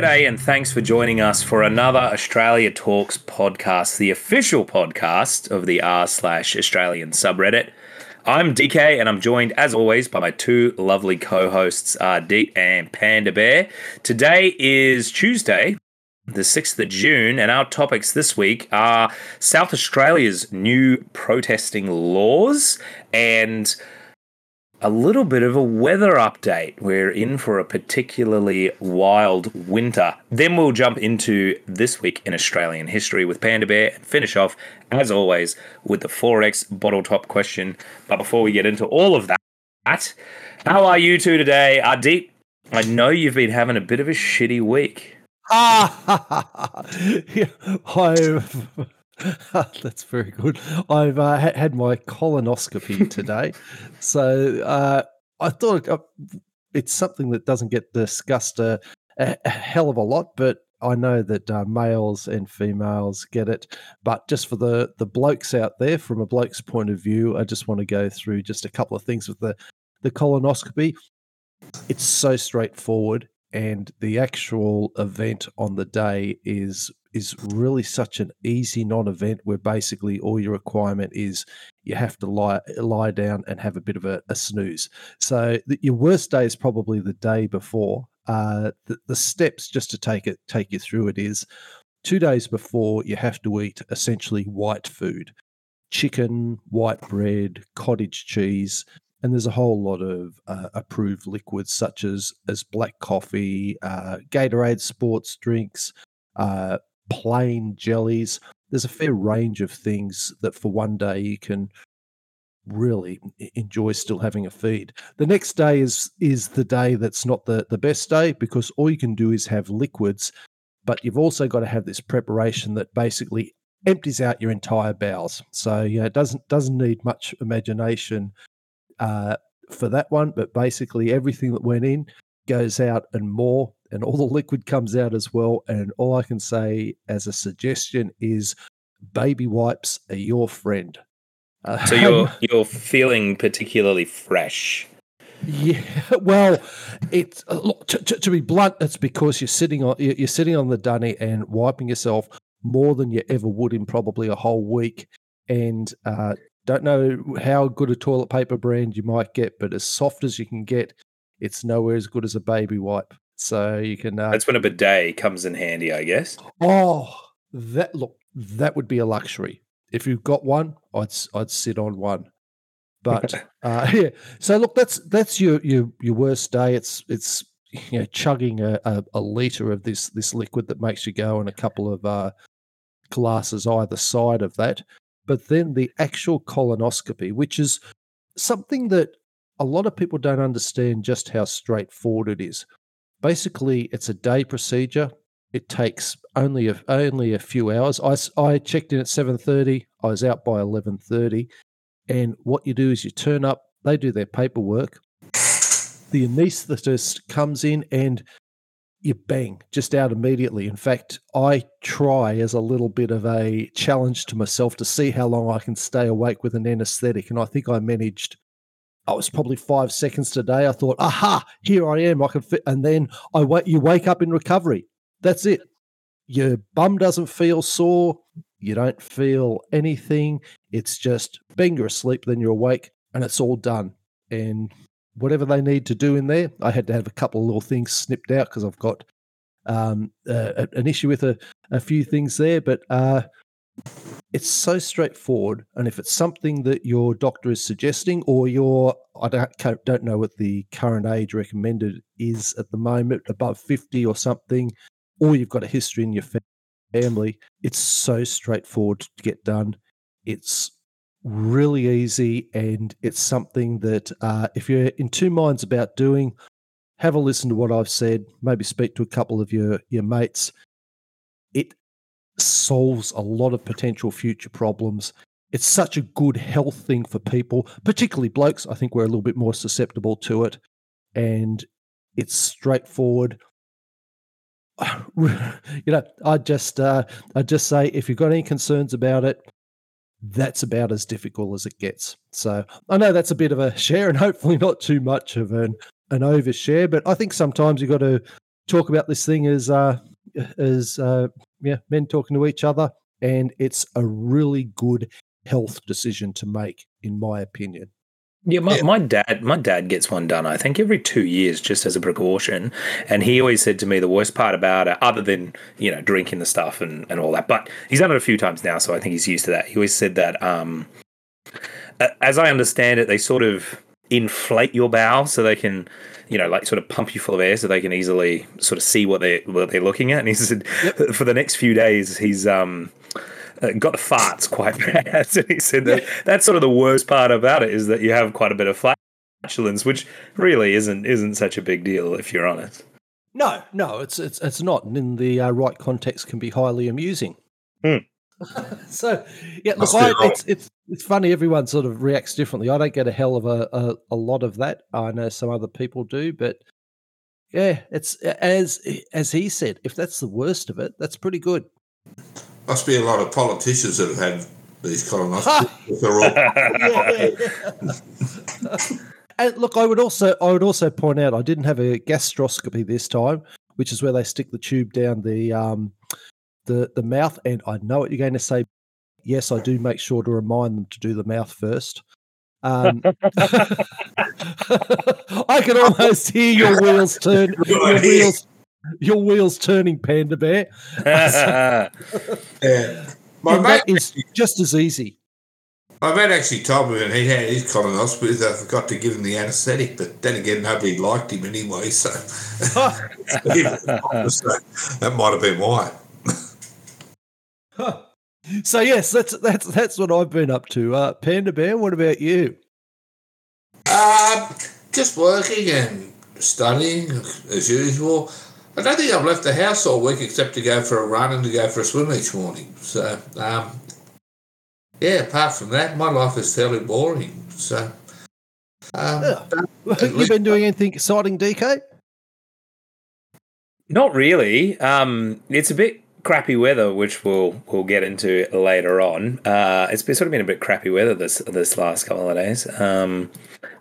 g'day, and thanks for joining us for another Australia Talks podcast, the official podcast of the r slash Australian subreddit. I'm DK, and I'm joined, as always, by my two lovely co-hosts, Deet and Panda Bear. Today is Tuesday, the 6th of June, and our topics this week are South Australia's new protesting laws and a little bit of a weather update. We're in for a particularly wild winter. Then we'll jump into this week in Australian history with Panda Bear and finish off, as always, with the XXXX bottle top question. But before we get into all of that, how are you two today? Ardeet? I know you've been having a bit of a shitty week. Ah, I've That's very good. I've uh, had my colonoscopy today, so uh, I thought uh, it's something that doesn't get discussed a, a, hell of a lot, but I know that uh, males and females get it. But just for the the blokes out there, from a bloke's point of view, I just want to go through just a couple of things with the the colonoscopy. It's so straightforward and the actual event on the day is is really such an easy non-event where basically all your requirement is you have to lie lie down and have a bit of a, a snooze. So the, your worst day is probably the day before. Uh, the, the steps just to take it take you through it is two days before you have to eat essentially white food, chicken, white bread, cottage cheese, and there's a whole lot of uh, approved liquids such as as black coffee, uh, Gatorade sports drinks, uh, plain jellies. There's a fair range of things that for one day you can really enjoy still having a feed. The next day is is the day that's not the the best day because all you can do is have liquids, but you've also got to have this preparation that basically empties out your entire bowels. So yeah, it doesn't doesn't need much imagination uh, for that one, but basically everything that went in goes out and more, and all the liquid comes out as well. And all I can say as a suggestion is baby wipes are your friend. Uh, so you're you're feeling particularly fresh. Yeah, well, it's uh, look to, to, to, be blunt. It's because you're sitting on you're sitting on the dunny and wiping yourself more than you ever would in probably a whole week, and uh, don't know how good a toilet paper brand you might get, but as soft as you can get, it's nowhere as good as a baby wipe. So you can. Uh, That's when a bidet comes in handy, I guess. Oh, that look, that would be a luxury. If you've got one, I'd I'd sit on one. But uh, yeah, so look, that's that's your your your worst day. It's it's you know chugging a, a, a liter of this this liquid that makes you go, and a couple of uh, glasses either side of that but then the actual colonoscopy, which is something that a lot of people don't understand just how straightforward it is. Basically, it's a day procedure. It takes only a, only a few hours. I, I checked in at 7.30. I was out by 11.30. And what you do is you turn up, they do their paperwork. The anaesthetist comes in and you bang just out immediately. In fact, I try as a little bit of a challenge to myself to see how long I can stay awake with an anesthetic. And I think I managed, I was probably five seconds today. I thought, aha, here I am. I can fit. And then I wait, you wake up in recovery. That's it. Your bum doesn't feel sore. You don't feel anything. It's just bang, you're asleep, then you're awake, and it's all done. And whatever they need to do in there. I had to have a couple of little things snipped out because I've got um, uh, an issue with a, a, few things there, but uh, it's so straightforward. And if it's something that your doctor is suggesting, or your I don't don't know what the current age recommended is at the moment, above fifty or something, or you've got a history in your family, it's so straightforward to get done. It's really easy and it's something that uh, if you're in two minds about doing have a listen to what i've said maybe speak to a couple of your your mates it solves a lot of potential future problems. It's such a good health thing for people particularly blokes. I think we're a little bit more susceptible to it. And it's straightforward. You know i just uh, i just say if you've got any concerns about it that's about as difficult as it gets. So I know that's a bit of a share and hopefully not too much of an, an overshare, but I think sometimes you've got to talk about this thing as uh, as uh, yeah, men talking to each other, and it's a really good health decision to make, in my opinion. Yeah, my, my dad my dad gets one done, I think, every two years just as a precaution. And he always said to me the worst part about it, other than, you know, drinking the stuff and, and all that, but he's done it a few times now, so I think he's used to that. He always said that um as I understand it, they sort of inflate your bowel so they can, you know, like sort of pump you full of air so they can easily sort of see what they what they're looking at. And he said yep. for the next few days he's um uh, got the farts quite bad. and he said that that's sort of the worst part about it is that you have quite a bit of flatulence, which really isn't isn't such a big deal if you're honest. No, no, it's it's it's not, and in the uh, right context, can be highly amusing. Hmm. so, yeah, look, I, it's it's it's funny. Everyone sort of reacts differently. I don't get a hell of a, a, a lot of that. I know some other people do, but yeah, it's as as he said. If that's the worst of it, that's pretty good. Must be a lot of politicians that have had these colonoscopies. and look, I would also I would also point out I didn't have a gastroscopy this time, which is where they stick the tube down the um the the mouth. And I know what you're going to say. Yes, I do make sure to remind them to do the mouth first. Um, I can almost hear your wheels turn. Your wheels your wheels turning, Panda Bear. yeah. My mate is just as easy. My mate actually told me when he had his colonoscopy I forgot to give him the anaesthetic, but then again, nobody liked him anyway, so that might have been why. so yes, that's that's that's what I've been up to. Uh, Panda Bear, what about you? Uh, just working and studying as usual. I don't think I've left the house all week except to go for a run and to go for a swim each morning. So, um, yeah, apart from that, my life is fairly boring. So, um, yeah. you been doing anything exciting, DK? Not really. Um, it's a bit crappy weather, which we'll we'll get into later on. Uh, it's been sort of been a bit crappy weather this this last couple of days. Um,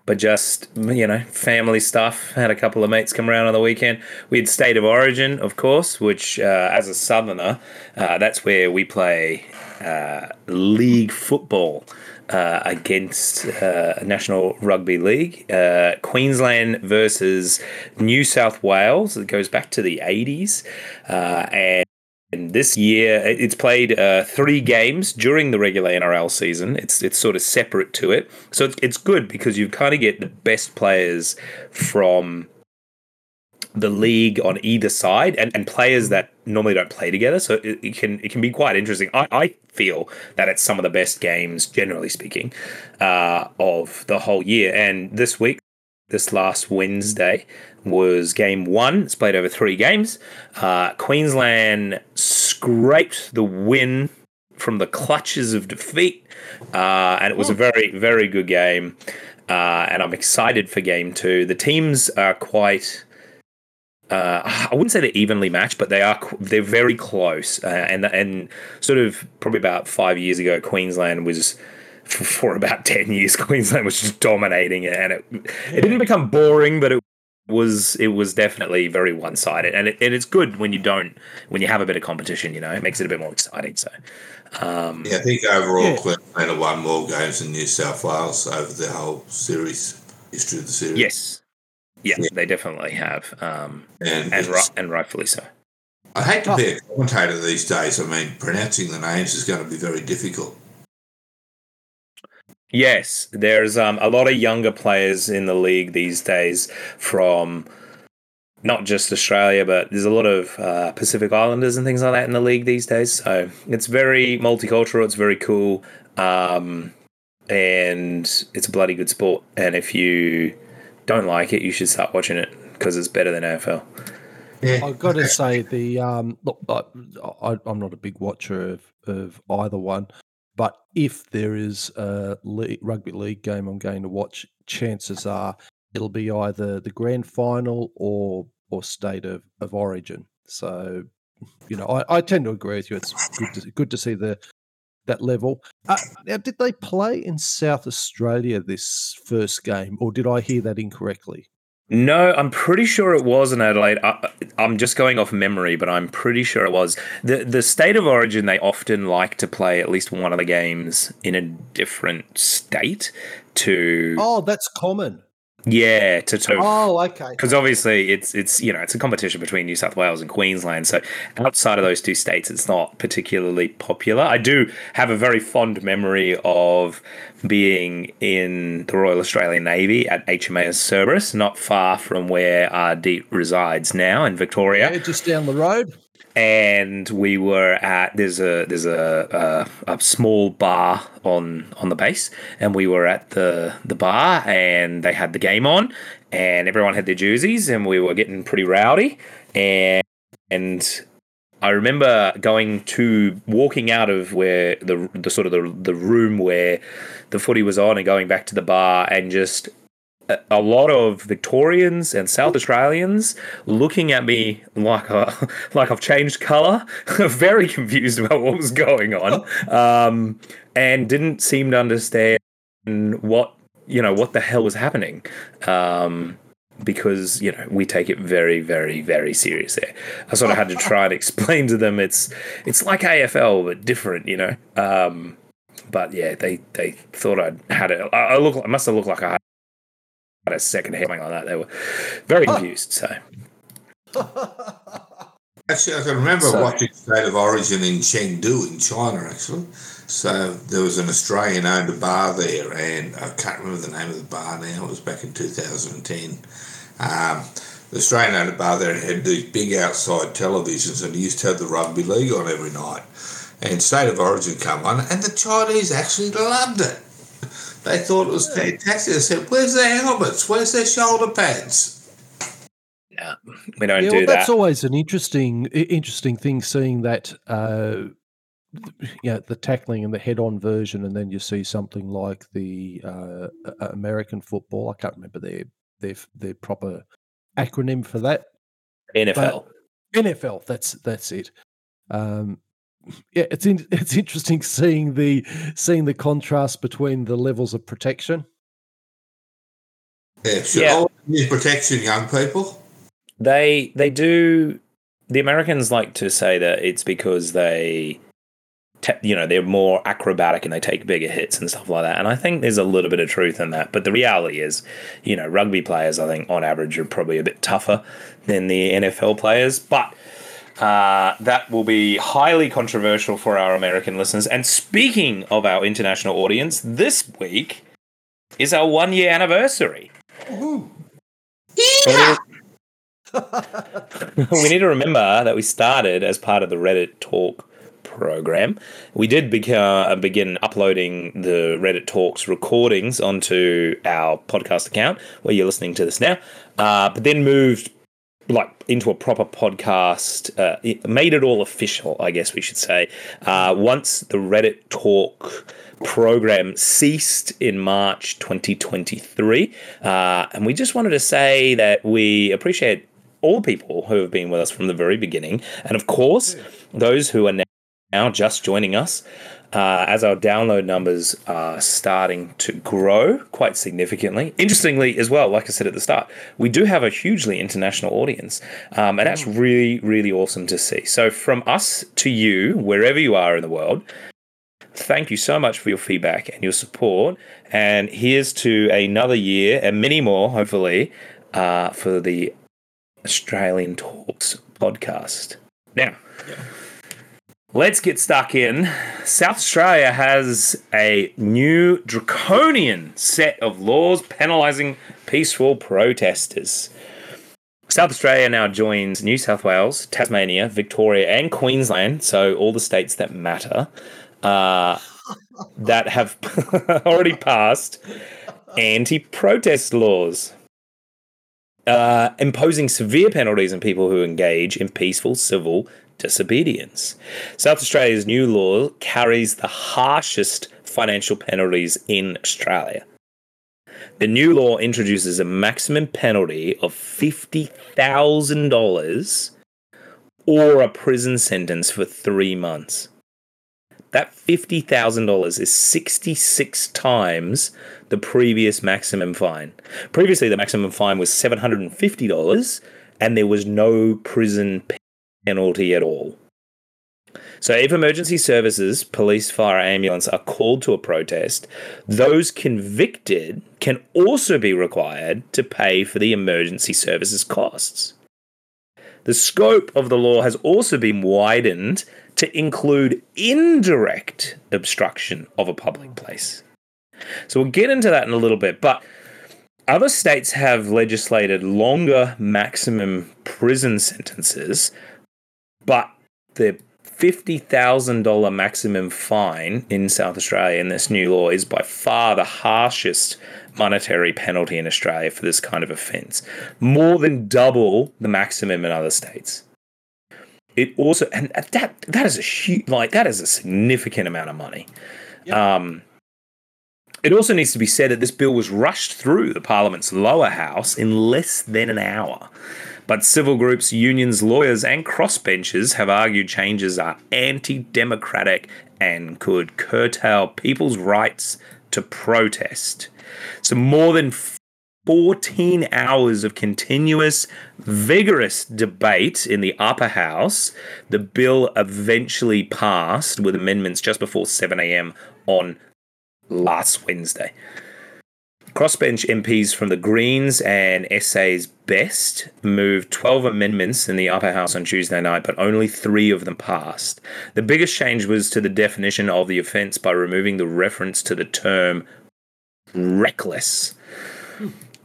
but just you know family stuff. Had a couple of mates come around on the weekend. We had State of Origin, of course, which uh, as a southerner, uh, that's where we play uh, league football. Uh, against uh, National Rugby League, uh, Queensland versus New South Wales. It goes back to the 80s. and and this year, it's played uh, three games during the regular NRL season. It's it's sort of separate to it, so it's it's good because you kind of get the best players from the league on either side, and, and players that normally don't play together. So it, it can it can be quite interesting. I, I feel that it's some of the best games, generally speaking, uh, of the whole year. And this week, this last Wednesday was game one. It's played over three games. Uh, Queensland scraped the win from the clutches of defeat, uh, and it was a very, very good game. Uh, and I'm excited for game two. The teams are quite. Uh, I wouldn't say they're evenly matched, but they are they're very close. Uh, and and sort of probably about five years ago, Queensland was for, about 10 years queensland was just dominating it and it, it didn't become boring but it was it was definitely very one sided, and it, and it's good when you don't when you have a bit of competition. You know, it makes it a bit more exciting. So, um, yeah, I think overall yeah. Queensland have won more games than New South Wales over the whole series history of the series. Yes, yeah, yeah. they definitely have, um, and and, ri- and rightfully so. I hate to be a commentator these days. I mean, pronouncing the names is going to be very difficult. Yes, there's um, a lot of younger players in the league these days from not just Australia, but there's a lot of uh, Pacific Islanders and things like that in the league these days. So it's very multicultural. It's very cool, um, and it's a bloody good sport. And if you don't like it, you should start watching it because it's better than AFL. Yeah. I've got to say the um, look. I, am not a big watcher of, of either one, but if there is a league, rugby league game I'm going to watch, chances are it'll be either the grand final or or state of, of origin. So, you know, I, I tend to agree with you. It's good to, good to see the that level. Uh, now, did they play in South Australia this first game, or did I hear that incorrectly? No, I'm pretty sure it was in Adelaide. I, I'm just going off memory, but I'm pretty sure it was. the The state of origin they often like to play at least one of the games in a different state to Oh, that's common. Yeah to to Oh, okay. because obviously it's it's you know it's a competition between New South Wales and Queensland. So outside of those two states, it's not particularly popular. I do have a very fond memory of being in the Royal Australian Navy at HMAS Cerberus, not far from where RD resides now in Victoria Yeah, just down the road. And we were at there's a there's a, a, a small bar on on the base. And we were at the the bar and they had the game on and everyone had their jerseys and we were getting pretty rowdy. And and I remember going to walking out of where the the sort of the the room where the footy was on and going back to the bar and just a- lot of Victorians and South Australians looking at me like a, like I've changed colour, very confused about what was going on, um, and didn't seem to understand what you know what the hell was happening. Um, because you know we take it very, very, very serious. There, I sort of had to try and explain to them it's it's like AFL but different, you know. Um, but yeah, they they thought I'd had it. I, I look, I must have looked like I had a second head, something like that. They were very confused. So Actually, I can remember So- watching State of Origin in Chengdu in China, actually. So there was an Australian owned a bar there, and I can't remember the name of the bar now. It was back in 2010. Um, the Australian owned a bar there and had these big outside televisions, and he used to have the rugby league on every night. And State of Origin come on, and the Chinese actually loved it. They thought it was fantastic. They said, "Where's their helmets? Where's their shoulder pads?" yeah, we don't yeah, do well, that's always an interesting, interesting thing. Seeing that, uh, yeah, the tackling and the head-on version, and then you see something like the uh, American football. I can't remember their their their proper acronym for that. NFL. NFL. That's that's it. Um, yeah, it's in, it's interesting seeing the seeing the contrast between the levels of protection. Yeah, should Yeah. Oh, always use protection, young people. They they do. The Americans like to say that it's because they, te- you know, they're more acrobatic and they take bigger hits and stuff like that. And I think there's a little bit of truth in that. But the reality is, you know, rugby players, I think on average, are probably a bit tougher than the NFL players. But uh, that will be highly controversial for our American listeners. And speaking of our international audience, this week is our one year anniversary. Yeah. we need to remember that we started as part of the Reddit Talk program. We did beca- uh, begin uploading the Reddit Talks recordings onto our podcast account where you're listening to this now, uh, but then moved like into a proper podcast. Uh, it made it all official, I guess we should say. Uh, once the Reddit Talk program ceased in March 2023, uh, and we just wanted to say that we appreciate all people who have been with us from the very beginning, and of course, those who are now, now just joining us. Uh, as our download numbers are starting to grow quite significantly. Interestingly, as well, like I said at the start, we do have a hugely international audience, um, and that's really, really awesome to see. So, from us to you, wherever you are in the world, thank you so much for your feedback and your support. And here's to another year and many more, hopefully, uh, for the Australian Talks podcast. Now, let's get stuck in. South Australia has a new draconian set of laws penalising peaceful protesters. South Australia now joins New South Wales, Tasmania, Victoria, and Queensland, so all the states that matter, uh, that have already passed anti protest laws uh, imposing severe penalties on people who engage in peaceful civil disobedience. South Australia's new law carries the harshest financial penalties in Australia. The new law introduces a maximum penalty of $50,000 or a prison sentence for three months. that $50,000 is 66 times the previous maximum fine. Previously, the maximum fine was $750 and there was no prison penalty at all. So, if emergency services, police, fire, ambulance are called to a protest, those convicted can also be required to pay for the emergency services costs. The scope of the law has also been widened to include indirect obstruction of a public place. So, we'll get into that in a little bit, but other states have legislated longer maximum prison sentences, but the $50,000 maximum fine in South Australia in this new law is by far the harshest monetary penalty in Australia for this kind of offence, more than double the maximum in other states. It also, and that that is a huge, like that is a significant amount of money. Yep. Um, it also needs to be said that this bill was rushed through the Parliament's lower house in less than an hour. But civil groups, unions, lawyers, and crossbenchers have argued changes are anti democratic and could curtail people's rights to protest. So, more than 14 hours of continuous, vigorous debate in the upper house, the bill eventually passed with amendments just before 7 a.m. on last Wednesday. Crossbench MPs from the Greens and SA's Best moved 12 amendments in the upper house on Tuesday night, but only three of them passed. The biggest change was to the definition of the offence by removing the reference to the term reckless.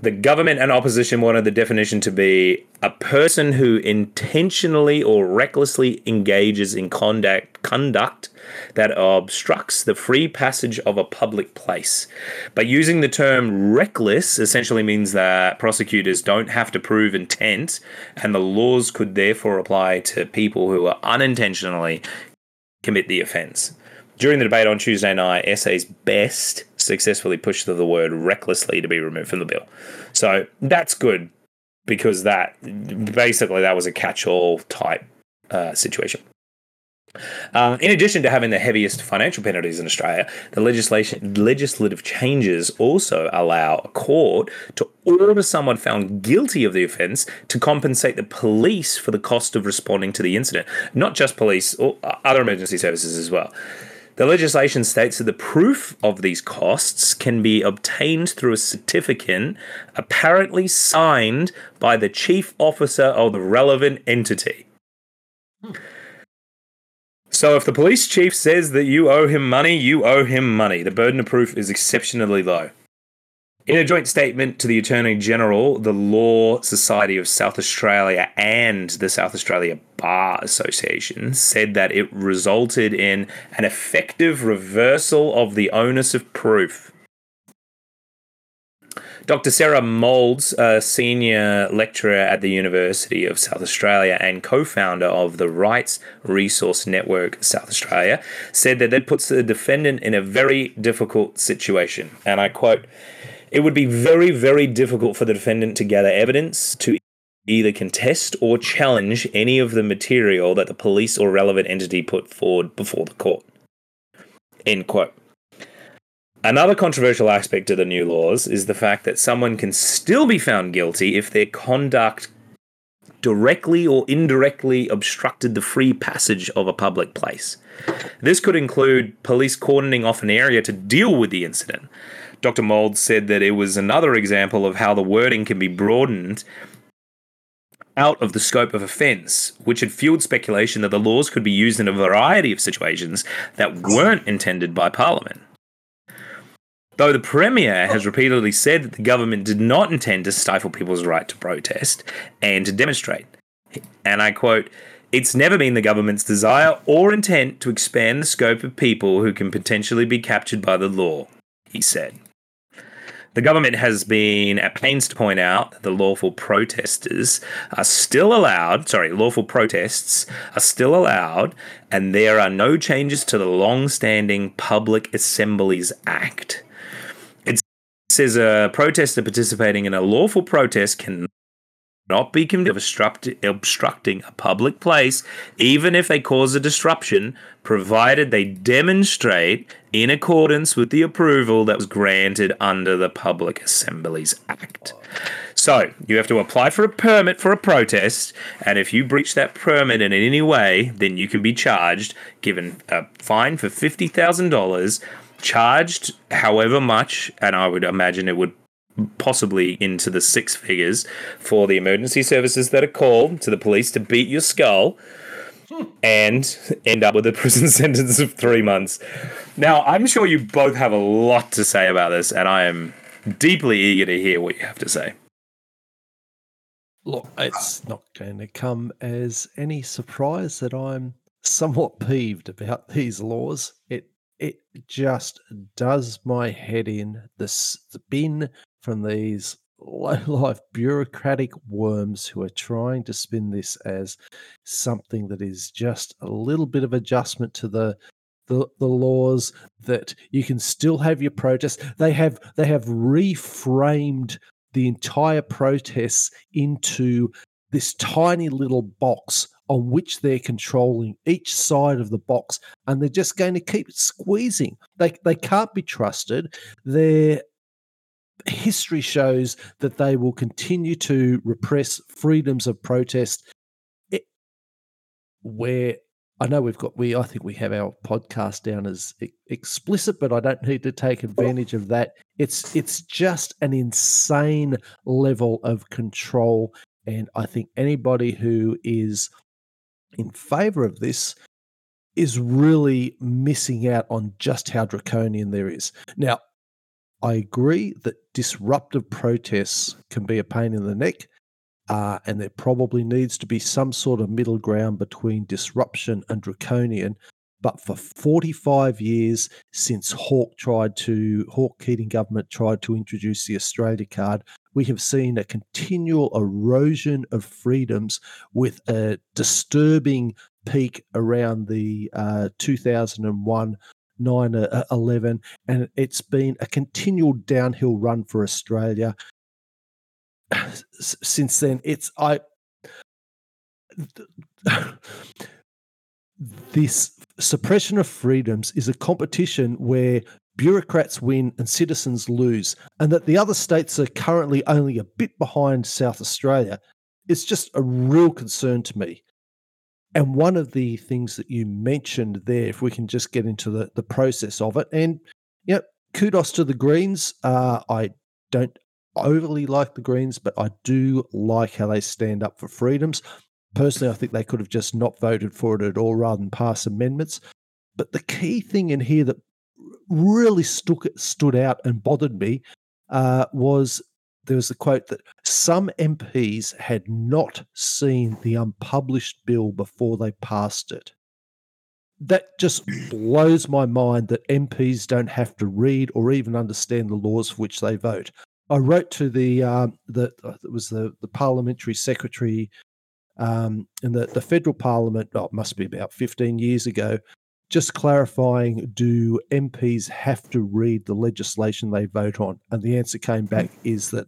The government and opposition wanted the definition to be a person who intentionally or recklessly engages in conduct, conduct that obstructs the free passage of a public place. But using the term reckless essentially means that prosecutors don't have to prove intent, and the laws could therefore apply to people who are unintentionally commit the offence. During the debate on Tuesday night, SA's best successfully pushed the word recklessly to be removed from the bill. So that's good because that basically that was a catch-all type uh, situation. Uh, in addition to having the heaviest financial penalties in Australia, the legislation legislative changes also allow a court to order someone found guilty of the offence to compensate the police for the cost of responding to the incident. Not just police, or other emergency services as well. The legislation states that the proof of these costs can be obtained through a certificate apparently signed by the chief officer of the relevant entity. So, if the police chief says that you owe him money, you owe him money. The burden of proof is exceptionally low. In a joint statement to the Attorney General, the Law Society of South Australia and the South Australia Bar Association said that it resulted in an effective reversal of the onus of proof. Dr. Sarah Moulds, a senior lecturer at the University of South Australia and co founder of the Rights Resource Network South Australia, said that that puts the defendant in a very difficult situation. And I quote, it would be very, very difficult for the defendant to gather evidence to either contest or challenge any of the material that the police or relevant entity put forward before the court. End quote. Another controversial aspect of the new laws is the fact that someone can still be found guilty if their conduct directly or indirectly obstructed the free passage of a public place. This could include police cordoning off an area to deal with the incident, Dr. Mould said that it was another example of how the wording can be broadened out of the scope of offence, which had fueled speculation that the laws could be used in a variety of situations that weren't intended by Parliament. Though the Premier has repeatedly said that the government did not intend to stifle people's right to protest and to demonstrate. And I quote, it's never been the government's desire or intent to expand the scope of people who can potentially be captured by the law, he said. The government has been at pains to point out that the lawful protesters are still allowed, sorry, lawful protests are still allowed, and there are no changes to the long standing Public Assemblies Act. It says a protester participating in a lawful protest can not be convicted of obstruct- obstructing a public place, even if they cause a disruption, provided they demonstrate in accordance with the approval that was granted under the Public Assemblies Act. So you have to apply for a permit for a protest, and if you breach that permit in any way, then you can be charged, given a fine for fifty thousand dollars, charged however much, and I would imagine it would possibly into the six figures for the emergency services that are called to the police to beat your skull and end up with a prison sentence of three months. Now, I'm sure you both have a lot to say about this, and I am deeply eager to hear what you have to say. Look, it's not going to come as any surprise that I'm somewhat peeved about these laws. It it just does my head in the spin from these low life bureaucratic worms who are trying to spin this as something that is just a little bit of adjustment to the the, the laws that you can still have your protests. They have they have reframed the entire protests into this tiny little box on which they're controlling each side of the box and they're just going to keep squeezing they they can't be trusted their history shows that they will continue to repress freedoms of protest it, where I know we've got we I think we have our podcast down as explicit, but I don't need to take advantage of that. It's it's just an insane level of control, and I think anybody who is in favor of this is really missing out on just how draconian there is. Now, I agree that disruptive protests can be a pain in the neck. Uh, and there probably needs to be some sort of middle ground between disruption and draconian. But for 45 years since Hawke tried to, Hawke Keating government tried to introduce the Australia card, we have seen a continual erosion of freedoms with a disturbing peak around the uh, 2001 9 uh, 11 and it's been a continual downhill run for australia since then. It's I this suppression of freedoms is a competition where bureaucrats win and citizens lose, and that the other states are currently only a bit behind South Australia is just a real concern to me. And one of the things that you mentioned there, if we can just get into the, the process of it, and you know, kudos to the Greens. Uh, I don't overly like the Greens, but I do like how they stand up for freedoms. Personally, I think they could have just not voted for it at all rather than pass amendments. But the key thing in here that really stuck, stood out and bothered me uh, was there was a quote that some MPs had not seen the unpublished bill before they passed it. That just blows my mind that MPs don't have to read or even understand the laws for which they vote. I wrote to the um, the uh, it was the the parliamentary secretary um, in the the federal parliament. Oh, it must be about fifteen years ago. Just clarifying: Do MPs have to read the legislation they vote on? And the answer came back is that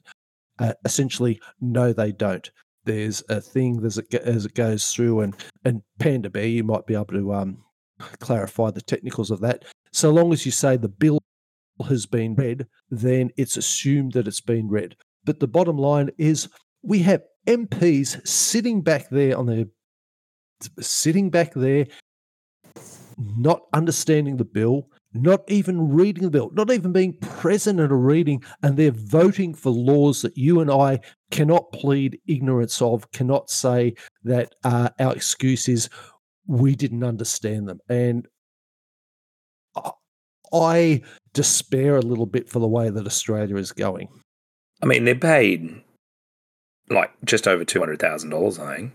uh, essentially no, they don't. There's a thing as it as it goes through, and and Panda Bear, you might be able to um, clarify the technicals of that. So long as you say the bill has been read, then it's assumed that it's been read. But the bottom line is we have MPs sitting back there on their sitting back there, not understanding the bill, not even reading the bill, not even being present at a reading, and they're voting for laws that you and I cannot plead ignorance of, cannot say that uh, our excuse is we didn't understand them. And I despair a little bit for the way that Australia is going. I mean, they're paid like just over two hundred thousand dollars, I think.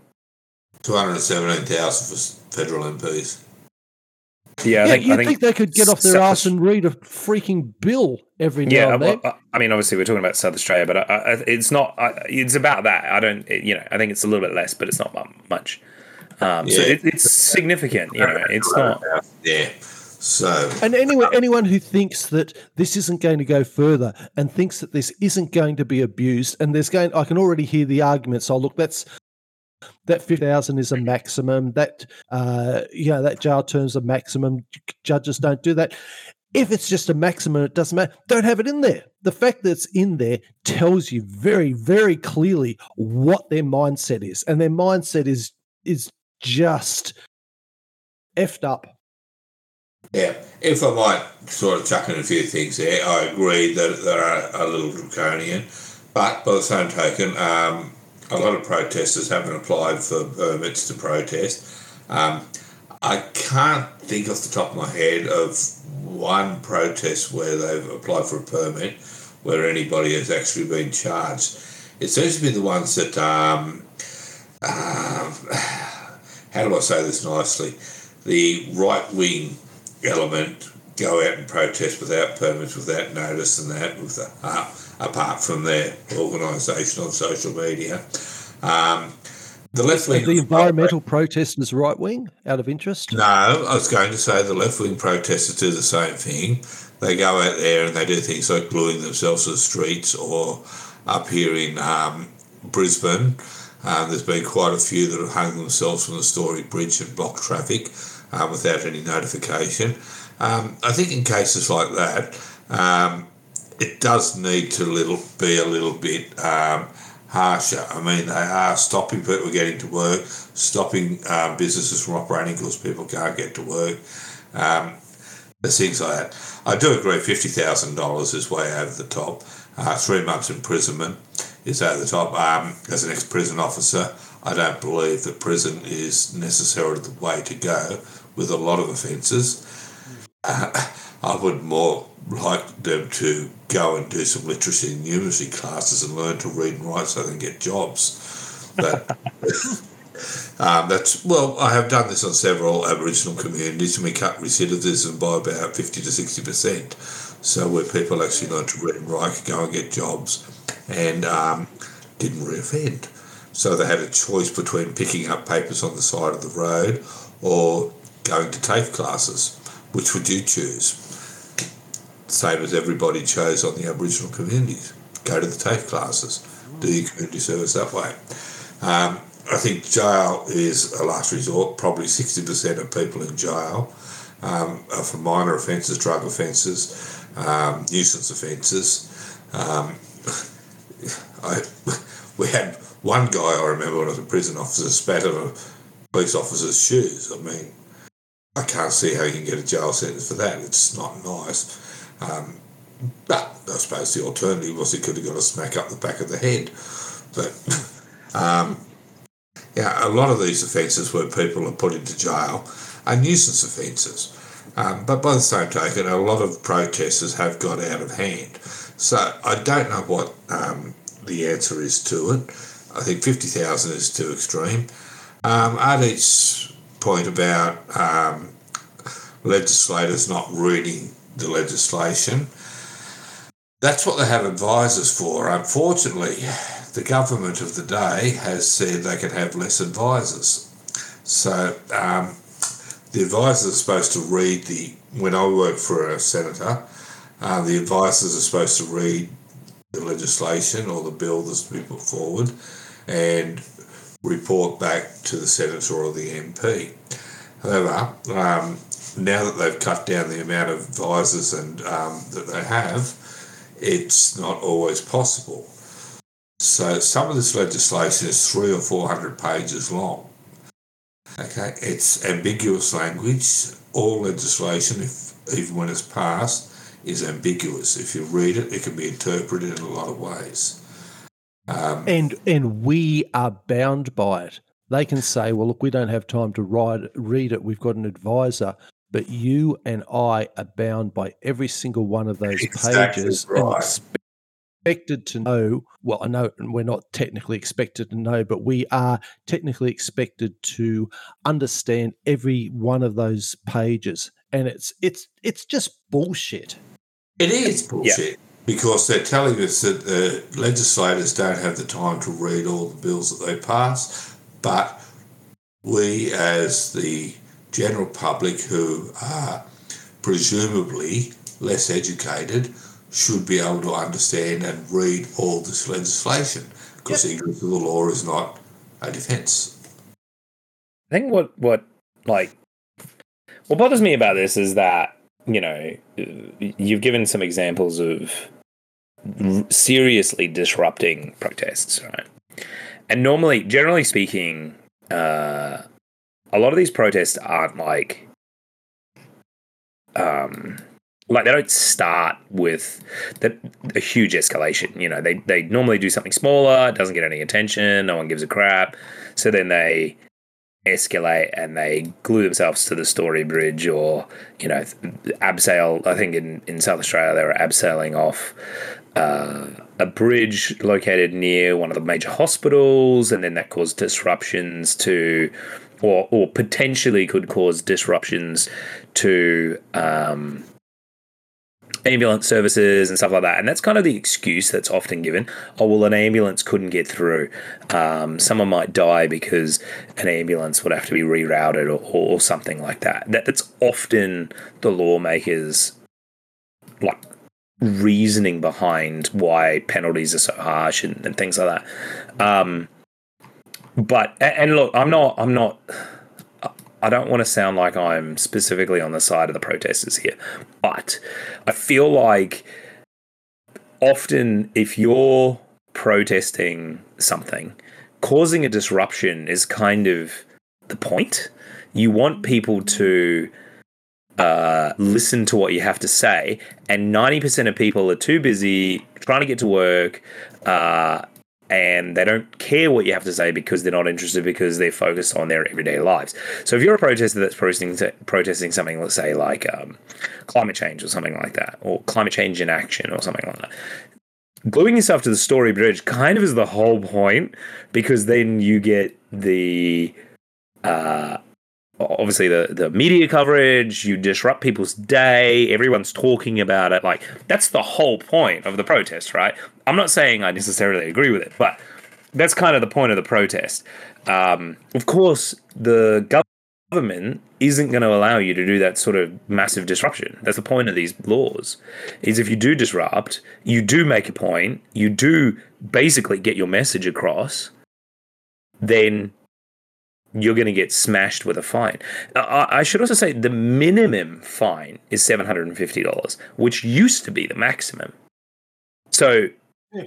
Two hundred seventeen thousand for federal MPs. Yeah, I yeah, think, you I think, think, they could get off their South ass and read a freaking bill every now yeah, and then? well, I mean, obviously we're talking about South Australia, but I, I, it's not. I, it's about that. I don't. It, you know, I think it's a little bit less, but it's not much. Um, So it, it's significant. You know, it's not. Yeah, So, And anyone anyone who thinks that this isn't going to go further and thinks that this isn't going to be abused, and there's going, I can already hear the arguments. Oh, look, that's that fifty thousand is a maximum. That uh, you know that jail term's a maximum. Judges don't do that. If it's just a maximum, it doesn't matter. Don't have it in there. The fact that it's in there tells you very, very clearly what their mindset is, and their mindset is is just effed up. yeah, if I might sort of chuck in a few things there, I agree that they are a little draconian, but by the same token, um, a lot of protesters haven't applied for permits to protest. Um, I can't think off the top of my head of one protest where they've applied for a permit where anybody has actually been charged. It seems to be the ones that, um, um, how do I say this nicely? The right wing element go out and protest without permits, without notice, and that, with the, uh, apart from their organisation on social media. Um, the left wing. The environmental protesters right wing, out of interest. No, I was going to say the left wing protesters do the same thing. They go out there and they do things like gluing themselves to the streets, or up here in um, Brisbane, um, there's been quite a few that have hung themselves from the Story Bridge and blocked traffic um, without any notification. Um, I think in cases like that, um, it does need to little be a little bit um, harsher. I mean, they are stopping people getting to work, stopping um, businesses from operating because people can't get to work. Um, things like that. I do agree, fifty thousand dollars is way over the top. Uh, three months imprisonment is over the top. Um, as an ex-prison officer, I don't believe that prison is necessarily the way to go with a lot of offences. Uh, I would more like them to go and do some literacy and numeracy classes and learn to read and write so they can get jobs. But um, that's well, I have done this on several Aboriginal communities, and we cut recidivism by about fifty to sixty percent. So where people actually learn to read and write, could go and get jobs, and um, didn't reoffend. So they had a choice between picking up papers on the side of the road or going to TAFE classes. Which would you choose? Same as everybody chose on the Aboriginal communities. Go to the TAFE classes. Do your community service that way. Um, I think jail is a last resort. Probably 60% of people in jail um, are for minor offences, drug offences, um, nuisance offences. Um, I, we had one guy I remember when I was a prison officer spat on a police officer's shoes. I mean, I can't see how you can get a jail sentence for that. It's not nice. Um, but I suppose the alternative was he could have got a smack up the back of the head. But um, yeah, a lot of these offences where people are put into jail are nuisance offences. Um, but by the same token, a lot of protesters have got out of hand. So I don't know what um, the answer is to it. I think 50,000 is too extreme. Um, Ardeet's point about um, legislators not reading the legislation, that's what they have advisors for. Unfortunately, the government of the day has said they can have less advisors. So um, the advisors are supposed to read the. When I work for a senator, uh, the advisors are supposed to read the legislation or the bill that's to be put forward and report back to the senator or the MP. However, um, now that they've cut down the amount of advisors and um, that they have, it's not always possible. So some of this legislation is three or four hundred pages long. Okay, it's ambiguous language. All legislation, if even when it's passed, is ambiguous. If you read it, it can be interpreted in a lot of ways. Um, and and we are bound by it. They can say, "Well, look, we don't have time to read it. We've got an advisor." But you and I are bound by every single one of those Exactly pages right. expected to know. Well, I know we're not technically expected to know, but we are technically expected to understand every one of those pages. And it's it's it's just bullshit. It is bullshit because they're telling us that the legislators don't have the time to read all the bills that they pass, but we, as the general public who are presumably less educated, should be able to understand and read all this legislation because yep. ignorance of the law is not a defence. I think what what like what bothers me about this is that you know you've given some examples of seriously disrupting protests, right? And normally, generally speaking, uh, a lot of these protests aren't like um like they don't start with the, a huge escalation. You know, they they normally do something smaller, it doesn't get any attention, no one gives a crap. So then they escalate and they glue themselves to the Story Bridge or you know abseil. I think in in South Australia they were abseiling off. Uh, a bridge located near one of the major hospitals, and then that caused disruptions to, or or potentially could cause disruptions to um, ambulance services and stuff like that. And that's kind of the excuse that's often given. Oh, well, an ambulance couldn't get through. Um, someone might die because an ambulance would have to be rerouted or, or something like that. that. That's often the lawmakers like reasoning behind why penalties are so harsh and, and things like that. Um, but and look, I'm not, I'm not I don't want to sound like I'm specifically on the side of the protesters here, but I feel like often if you're protesting something, causing a disruption is kind of the point. You want people to uh, listen to what you have to say, and 90% of people are too busy trying to get to work, uh, and they don't care what you have to say because they're not interested because they're focused on their everyday lives. So if you're a protester that's protesting protesting something, let's say like um, climate change or something like that, or climate change in action or something like that, gluing yourself to the story bridge kind of is the whole point because then you get the uh, obviously the the media coverage you disrupt people's day everyone's talking about it like that's the whole point of the protest right i'm not saying i necessarily agree with it but that's kind of the point of the protest um, of course the government isn't going to allow you to do that sort of massive disruption that's the point of these laws is if you do disrupt you do make a point you do basically get your message across then you're going to get smashed with a fine. I should also say the minimum fine is $750, which used to be the maximum. So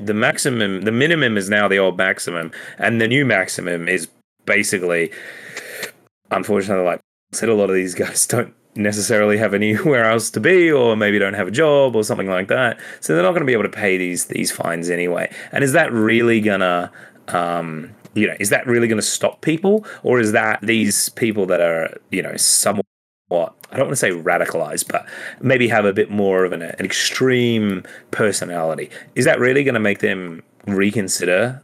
the maximum, the minimum is now the old maximum, and the new maximum is basically, unfortunately, like I said, a lot of these guys don't necessarily have anywhere else to be or maybe don't have a job or something like that. So they're not going to be able to pay these these fines anyway. And is that really gonna um, you know, is that really going to stop people, or is that these people that are, you know, somewhat I don't want to say radicalized, but maybe have a bit more of an, an extreme personality. Is that really going to make them reconsider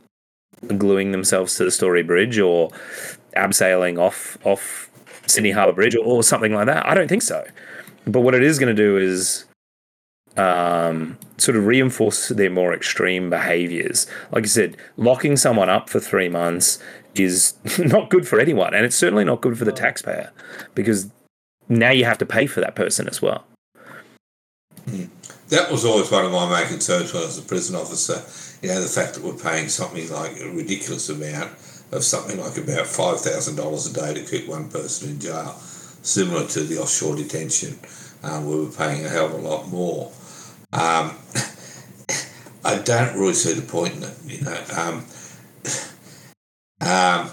gluing themselves to the Story Bridge or abseiling off off Sydney Harbour Bridge or, or something like that? I don't think so. But what it is going to do is um, sort of reinforce their more extreme behaviors. Like I said, locking someone up for three months is not good for anyone, and it's certainly not good for the taxpayer because now you have to pay for that person as well. That was always one of my main concerns when I was a prison officer. You know, the fact that we're paying something like a ridiculous amount of something like about five thousand dollars a day to keep one person in jail, similar to the offshore detention, um, we were paying a hell of a lot more. Um, I don't really see the point in it, you know. Um, um,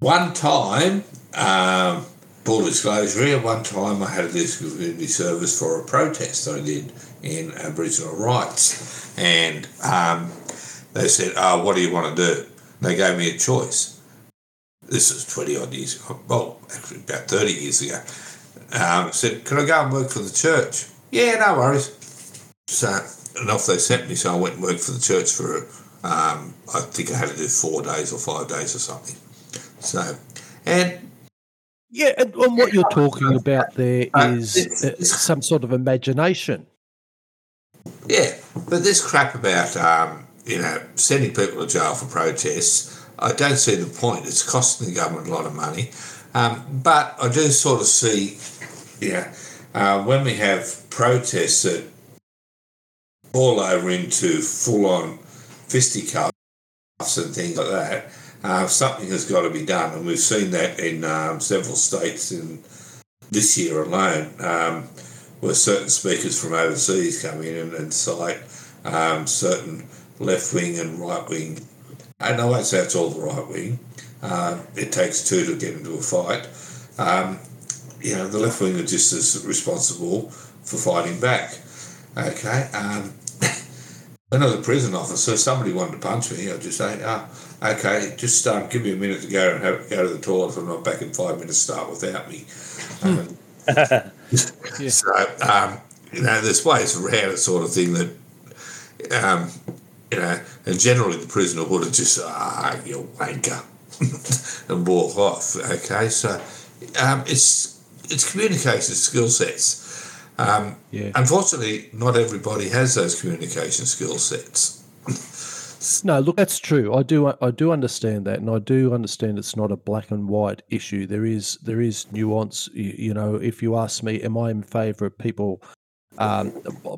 one time, um, full disclosure here, one time I had a community service for a protest I did in Aboriginal rights. And um, they said, oh, what do you want to do? They gave me a choice. This is 20 odd years ago, well, actually about 30 years ago. Um, said, can I go and work for the church? Yeah, no worries. So, and off they sent me. So I went and worked for the church for, um, I think I had to do four days or five days or something. So, and yeah, and, and what you're talking about there is uh, is it's, uh, some sort of imagination. Yeah, but this crap about um, you know sending people to jail for protests, I don't see the point. It's costing the government a lot of money, um, but I do sort of see, yeah, uh, when we have protests that fall over into full on fisticuffs and things like that, uh, something has got to be done. And we've seen that in um, several states in this year alone, um, where certain speakers from overseas come in and, and cite um, certain left wing and right wing. And I won't say it's all the right wing. Uh, it takes two to get into a fight. Um, you know, the left wing are just as responsible for fighting back. Okay. Um, when I was a prison officer, if somebody wanted to punch me. I'd just say, ah, okay, just um, give me a minute to go and have, go to the toilet. If I'm not back in five minutes, start without me. Um, So, um, you know, there's ways around it, sort of thing that, um, you know, and generally the prisoner would have just, ah, you wanker, and walk off. Okay, so um, it's it's communication skill sets. Um, Yeah. Unfortunately, not everybody has those communication skill sets. No, look, that's true. I do, I do understand that, and I do understand it's not a black and white issue. There is, there is nuance. You, you know, if you ask me, am I in favour of people um,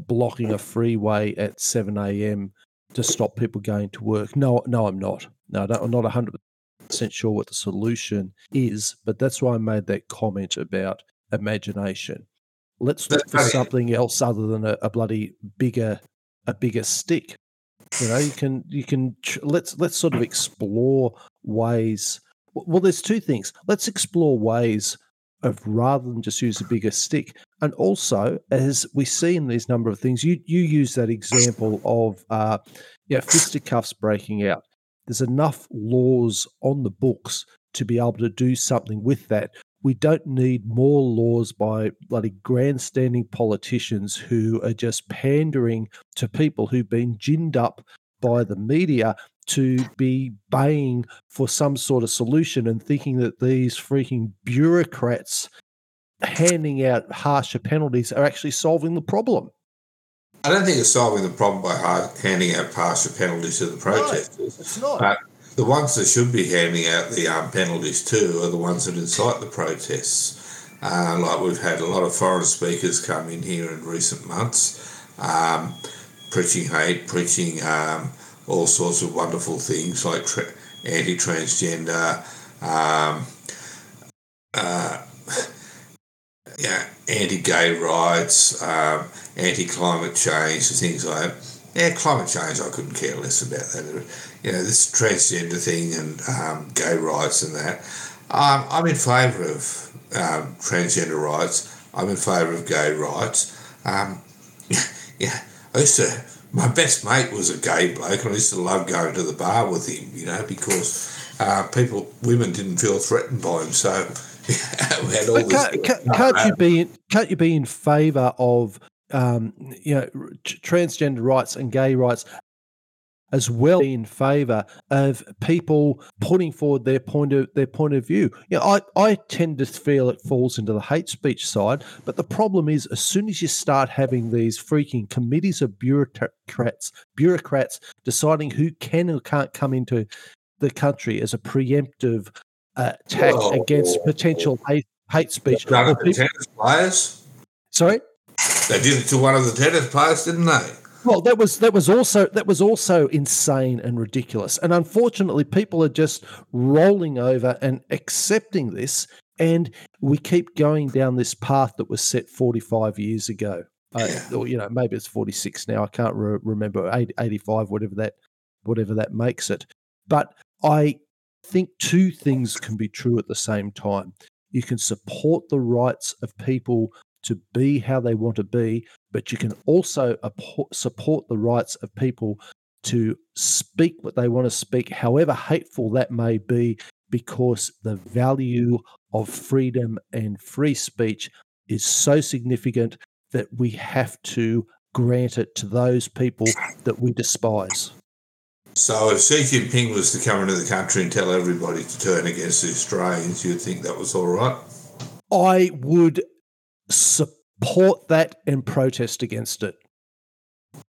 blocking a freeway at seven a.m. to stop people going to work? No, no, I'm not. No, I don't, I'm not hundred percent sure what the solution is, but that's why I made that comment about imagination. Let's look for something else other than a, a bloody bigger, a bigger stick. You know you can you can tr- let's let's sort of explore ways well there's two things. Let's explore ways of rather than just use a bigger stick. And also as we see in these number of things you you use that example of uh yeah fisticuffs breaking out. There's enough laws on the books to be able to do something with that we don't need more laws by bloody grandstanding politicians who are just pandering to people who've been ginned up by the media to be baying for some sort of solution and thinking that these freaking bureaucrats handing out harsher penalties are actually solving the problem. I don't think it's solving the problem by hard, handing out harsher penalties to the protesters. it's not. But the ones that should be handing out the um, penalties to are the ones that incite the protests. Uh, like we've had a lot of foreign speakers come in here in recent months, um, preaching hate, preaching um, all sorts of wonderful things like tra- anti-transgender, um, uh, yeah, anti-gay rights, um, anti-climate change, and things like that. Yeah, climate change, I couldn't care less about that. You know, this transgender thing and um, gay rights and that. Um, I'm in favour of um, transgender rights. I'm in favour of gay rights. Um, yeah, I used to. My best mate was a gay bloke, and I used to love going to the bar with him. You know, because uh, people, women didn't feel threatened by him. So we had all But this. can't, can't, can't you be in, can't you be in favour of um, you know tr- transgender rights and gay rights as well in favour of people putting forward their point of their point of view. You know, I, I tend to feel it falls into the hate speech side, but the problem is as soon as you start having these freaking committees of bureaucrats bureaucrats deciding who can or can't come into the country as a preemptive uh, attack Well, against potential hate hate speech. It people- tennis players. sorry. They did it to one of the tennis players, didn't they? Well, that was that was also that was also insane and ridiculous. And unfortunately, people are just rolling over and accepting this, and we keep going down this path that was set 45 years ago. Uh, or you know, maybe it's 46 now. I can't re- remember 80, 85, whatever that whatever that makes it. But I think two things can be true at the same time. You can support the rights of people to be how they want to be, but you can also support the rights of people to speak what they want to speak, however hateful that may be, because the value of freedom and free speech is so significant that we have to grant it to those people that we despise. So if Xi Jinping was to come into the country and tell everybody to turn against the Australians, you'd think that was all right. I would support that and protest against it.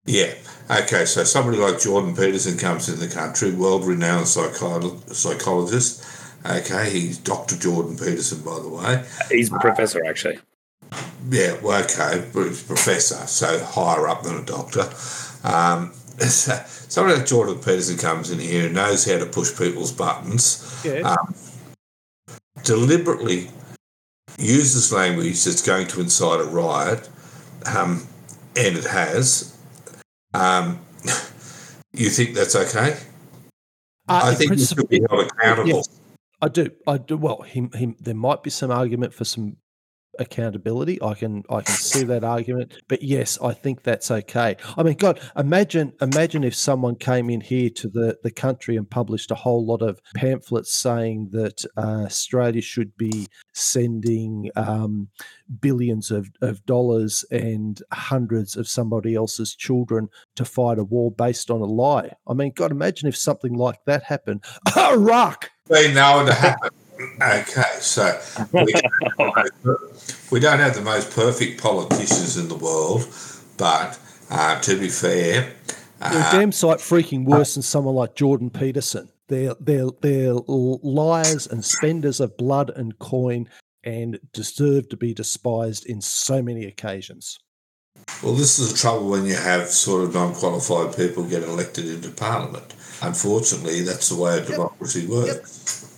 Yeah. Okay. So somebody like Jordan Peterson comes in the country, world-renowned psycholo- psychologist. Okay, he's Dr. Jordan Peterson, by the way. He's a professor, actually. yeah, well, okay, but he's a professor, so higher up than a doctor. Um, so, someone like Jordan Peterson comes in here and knows how to push people's buttons. Yeah. Um, deliberately uses language that's going to incite a riot, um, and it has. Um, you think that's okay? Uh, I think you should be held accountable. Yes, I do. I do. Well, him, him. There might be some argument for some accountability. I can, I can see that argument. But yes, I think that's okay. I mean, God, imagine, imagine if someone came in here to the the country and published a whole lot of pamphlets saying that uh, Australia should be sending um, billions of, of dollars and hundreds of somebody else's children to fight a war based on a lie. I mean, God, imagine if something like that happened. Iraq. They know it to happen. Okay, so we we don't have the most perfect politicians in the world, but uh, to be fair, They're uh, damn sight freaking worse than someone like Jordan Peterson. They're they're they're liars and spenders of blood and coin and deserve to be despised in so many occasions. well, this is the trouble when you have sort of non-qualified people get elected into parliament. Unfortunately, that's the way a democracy works.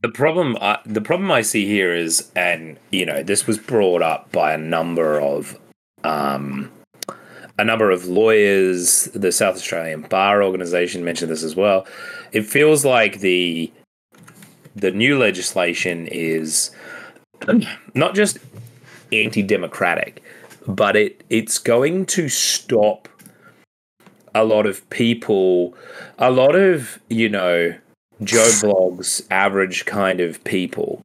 The problem, I the problem I see here is, and you know, this was brought up by a number of, um, a number of lawyers. The South Australian Bar Organization mentioned this as well. It feels like the the new legislation is not just anti-democratic, but it it's going to stop a lot of people, a lot of you know Joe Bloggs average kind of people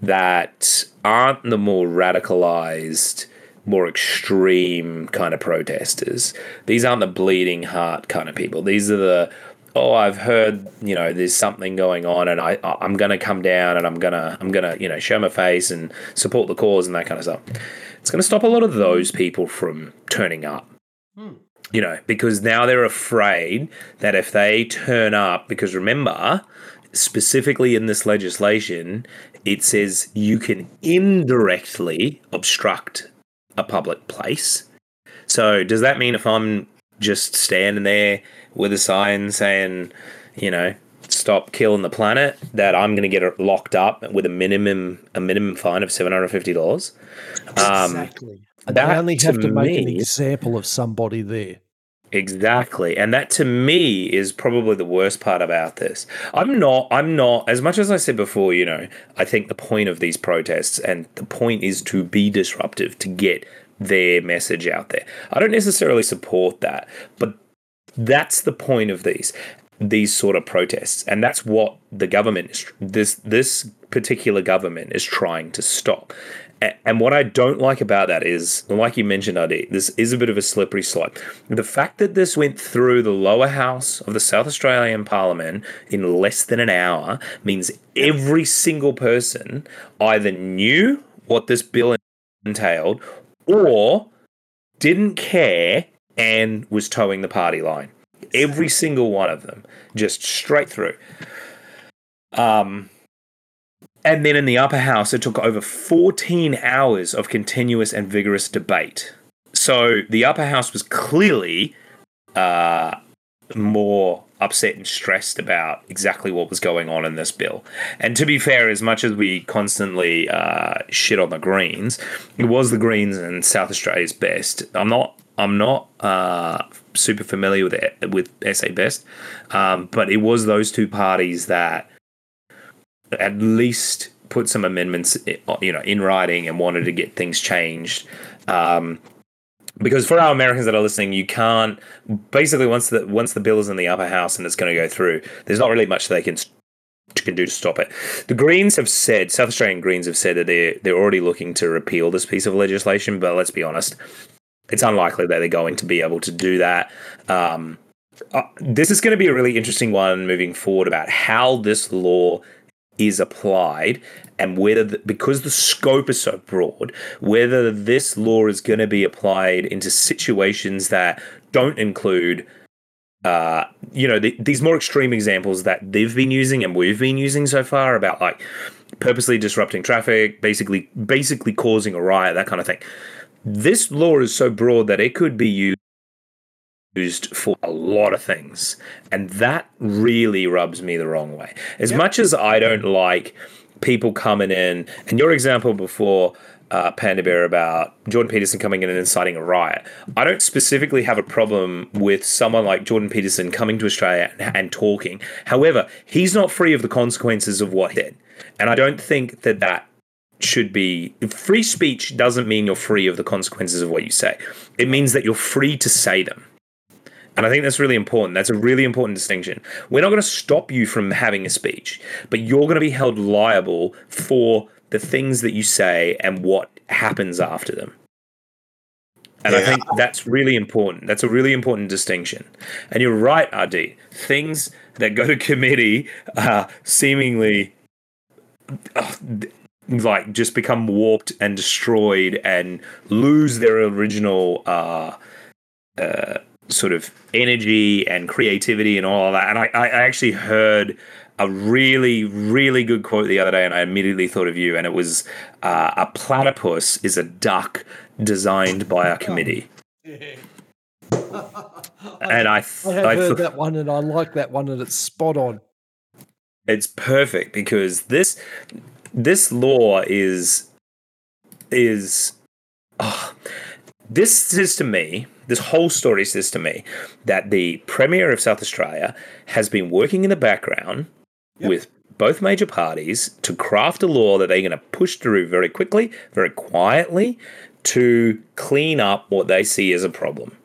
that aren't the more radicalized, more extreme kind of protesters. These aren't the bleeding heart kind of people. These are the oh, I've heard, you know, there's something going on and I I'm to come down and I'm to I'm to, you know, show my face and support the cause and that kind of stuff. It's to stop a lot of those people from turning up hmm. You know, because now they're afraid that if they turn up, because remember, specifically in this legislation, it says you can indirectly obstruct a public place. So does that mean if I'm just standing there with a sign saying, you know, stop killing the planet, that I'm going to get locked up with a minimum a minimum fine of seven hundred fifty dollars? Um, exactly. They only have to to make an example of somebody there. Exactly. And that to me is probably the worst part about this. I'm not I'm not as much as I said before, you know, I think the point of these protests and the point is to be disruptive, to get their message out there. I don't necessarily support that, but that's the point of these these sort of protests and that's what the government is this this particular government is trying to stop and what I don't like about that is, like you mentioned, Adi, this is a bit of a slippery slope. The fact that this went through the lower house of the South Australian Parliament in less than an hour means every single person either knew what this bill entailed or didn't care and was towing the party line. Every single one of them, just straight through. Um, and then in the upper house, it took over 14 hours of continuous and vigorous debate. So the upper house was clearly uh, more upset and stressed about exactly what was going on in this bill. And to be fair, as much as we constantly uh, shit on the Greens, it was the Greens and South Australia's best. I'm not. I'm not uh, super familiar with it, with SA Best, um, but it was those two parties that at least put some amendments, you know, in writing and wanted to get things changed. Um, because for our Americans that are listening, you can't basically once the once the bill is in the upper house and it's going to go through, there's not really much they can can do to stop it. The Greens have said, South Australian Greens have said that they're they're already looking to repeal this piece of legislation, but let's be honest, it's unlikely that they're going to be able to do that. Um, uh, this is going to be a really interesting one moving forward about how this law is applied and whether the, because the scope is so broad whether this law is going to be applied into situations that don't include uh, you know, the, these more extreme examples that they've been using and we've been using so far about like purposely disrupting traffic, basically basically causing a riot, that kind of thing. This law is so broad that it could be used used for a lot of things. And that really rubs me the wrong way. As yep. much as I don't like people coming in, and your example before, uh, Panda Bear, about Jordan Peterson coming in and inciting a riot, I don't specifically have a problem with someone like Jordan Peterson coming to Australia and, and talking. However, he's not free of the consequences of what he did. And I don't think that that should be free speech doesn't mean you're free of the consequences of what you say. It means that you're free to say them. And I think that's really important. That's a really important distinction. We're not going to stop you from having a speech, but you're going to be held liable for the things that you say and what happens after them. And yeah. I think that's really important. That's a really important distinction. And you're right, RD. Things that go to committee are seemingly uh, like just become warped and destroyed and lose their original uh, uh, sort of energy and creativity and all of that. And I, I actually heard a really, really good quote the other day, and I immediately thought of you. And it was uh, A platypus is a duck designed by a committee. and I, th- I have I heard that one, and I like that one, and it's spot on. It's perfect because this this law is is oh, this says to me this whole story says to me that the Premier of South Australia has been working in the background yep. with both major parties to craft a law that they're going to push through very quickly, very quietly to clean up what they see as a problem.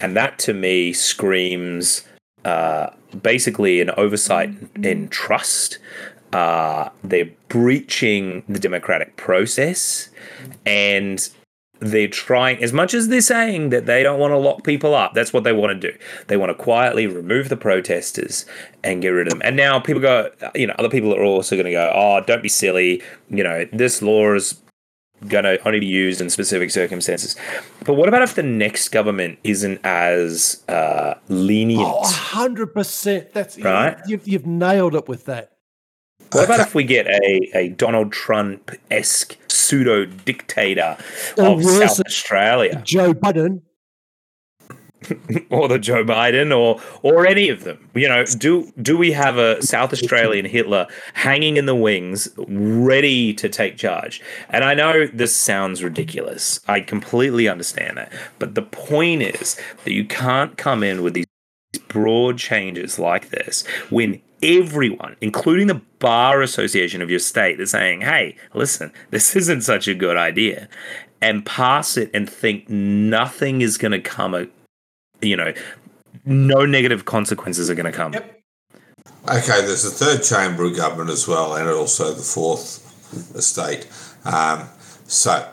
And that to me screams uh, basically an oversight in trust. Uh, they're breaching the democratic process and they're trying as much as they're saying that they don't want to lock people up that's what they want to do. They want to quietly remove the protesters and get rid of them. And now people go you know other people are also going to go oh don't be silly. You know this law is going to only be used in specific circumstances. But what about if the next government isn't as uh, lenient? Oh, 100% that's right? you've, you've nailed it with that what about if we get a, a Donald Trump esque pseudo dictator of South Australia? Joe Biden. or the Joe Biden or or any of them. You know, do do we have a South Australian Hitler hanging in the wings ready to take charge? And I know this sounds ridiculous. I completely understand that. But the point is that you can't come in with these broad changes like this when everyone, including the bar association of your state, is saying, hey, listen, this isn't such a good idea, and pass it and think nothing is going to come, a, you know, no negative consequences are going to come. Yep. Okay, there's a third chamber of government as well, and also the fourth estate. Um, so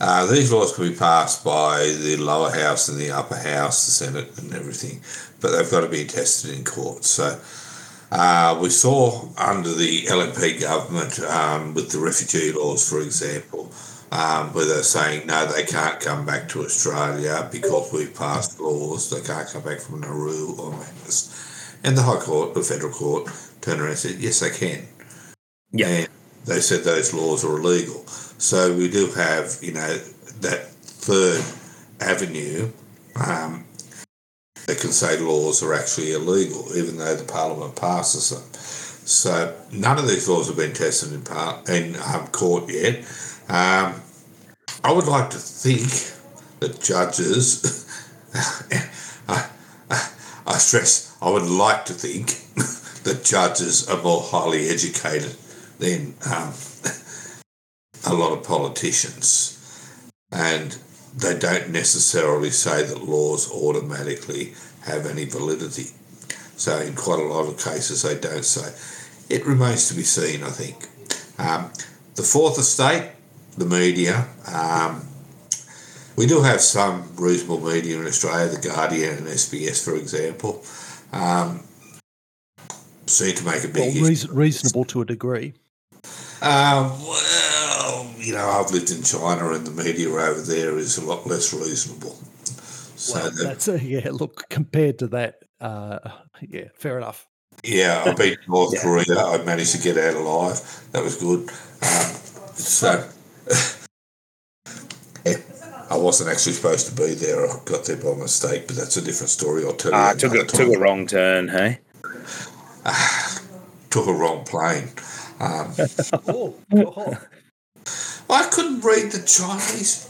uh, these laws can be passed by the lower house and the upper house, the Senate, and everything, but they've got to be tested in court. So uh, we saw under the LNP government um, with the refugee laws, for example, um, where they're saying no, they can't come back to Australia because we've passed laws. They can't come back from Nauru or Manus. And the High Court, the federal court, turned around and said, yes, they can. Yeah. And they said those laws are illegal. So we do have, you know, that third avenue um, that can say laws are actually illegal, even though the Parliament passes them. So none of these laws have been tested in, par- in um, court yet. Um, I would like to think that judges, I, I stress, I would like to think that judges are more highly educated than um, a lot of politicians. And they don't necessarily say that laws automatically have any validity. So, in quite a lot of cases, they don't say. It remains to be seen, I think. Um, the fourth estate, the media. Um, we do have some reasonable media in Australia, The Guardian and SBS, for example. Um, seem to make a big well, reason, reasonable to a degree. Um, you know, I've lived in China, and the media over there is a lot less reasonable. So well, that's a, yeah. Look, compared to that, uh, yeah, fair enough. Yeah, I beat North Korea. I managed to get out alive. That was good. Um, so, yeah, I wasn't actually supposed to be there. I got there by mistake, but that's a different story. I'll tell you. Ah, took a, took a wrong turn, hey? Took a wrong plane. Um, Oh, oh. I couldn't read the Chinese.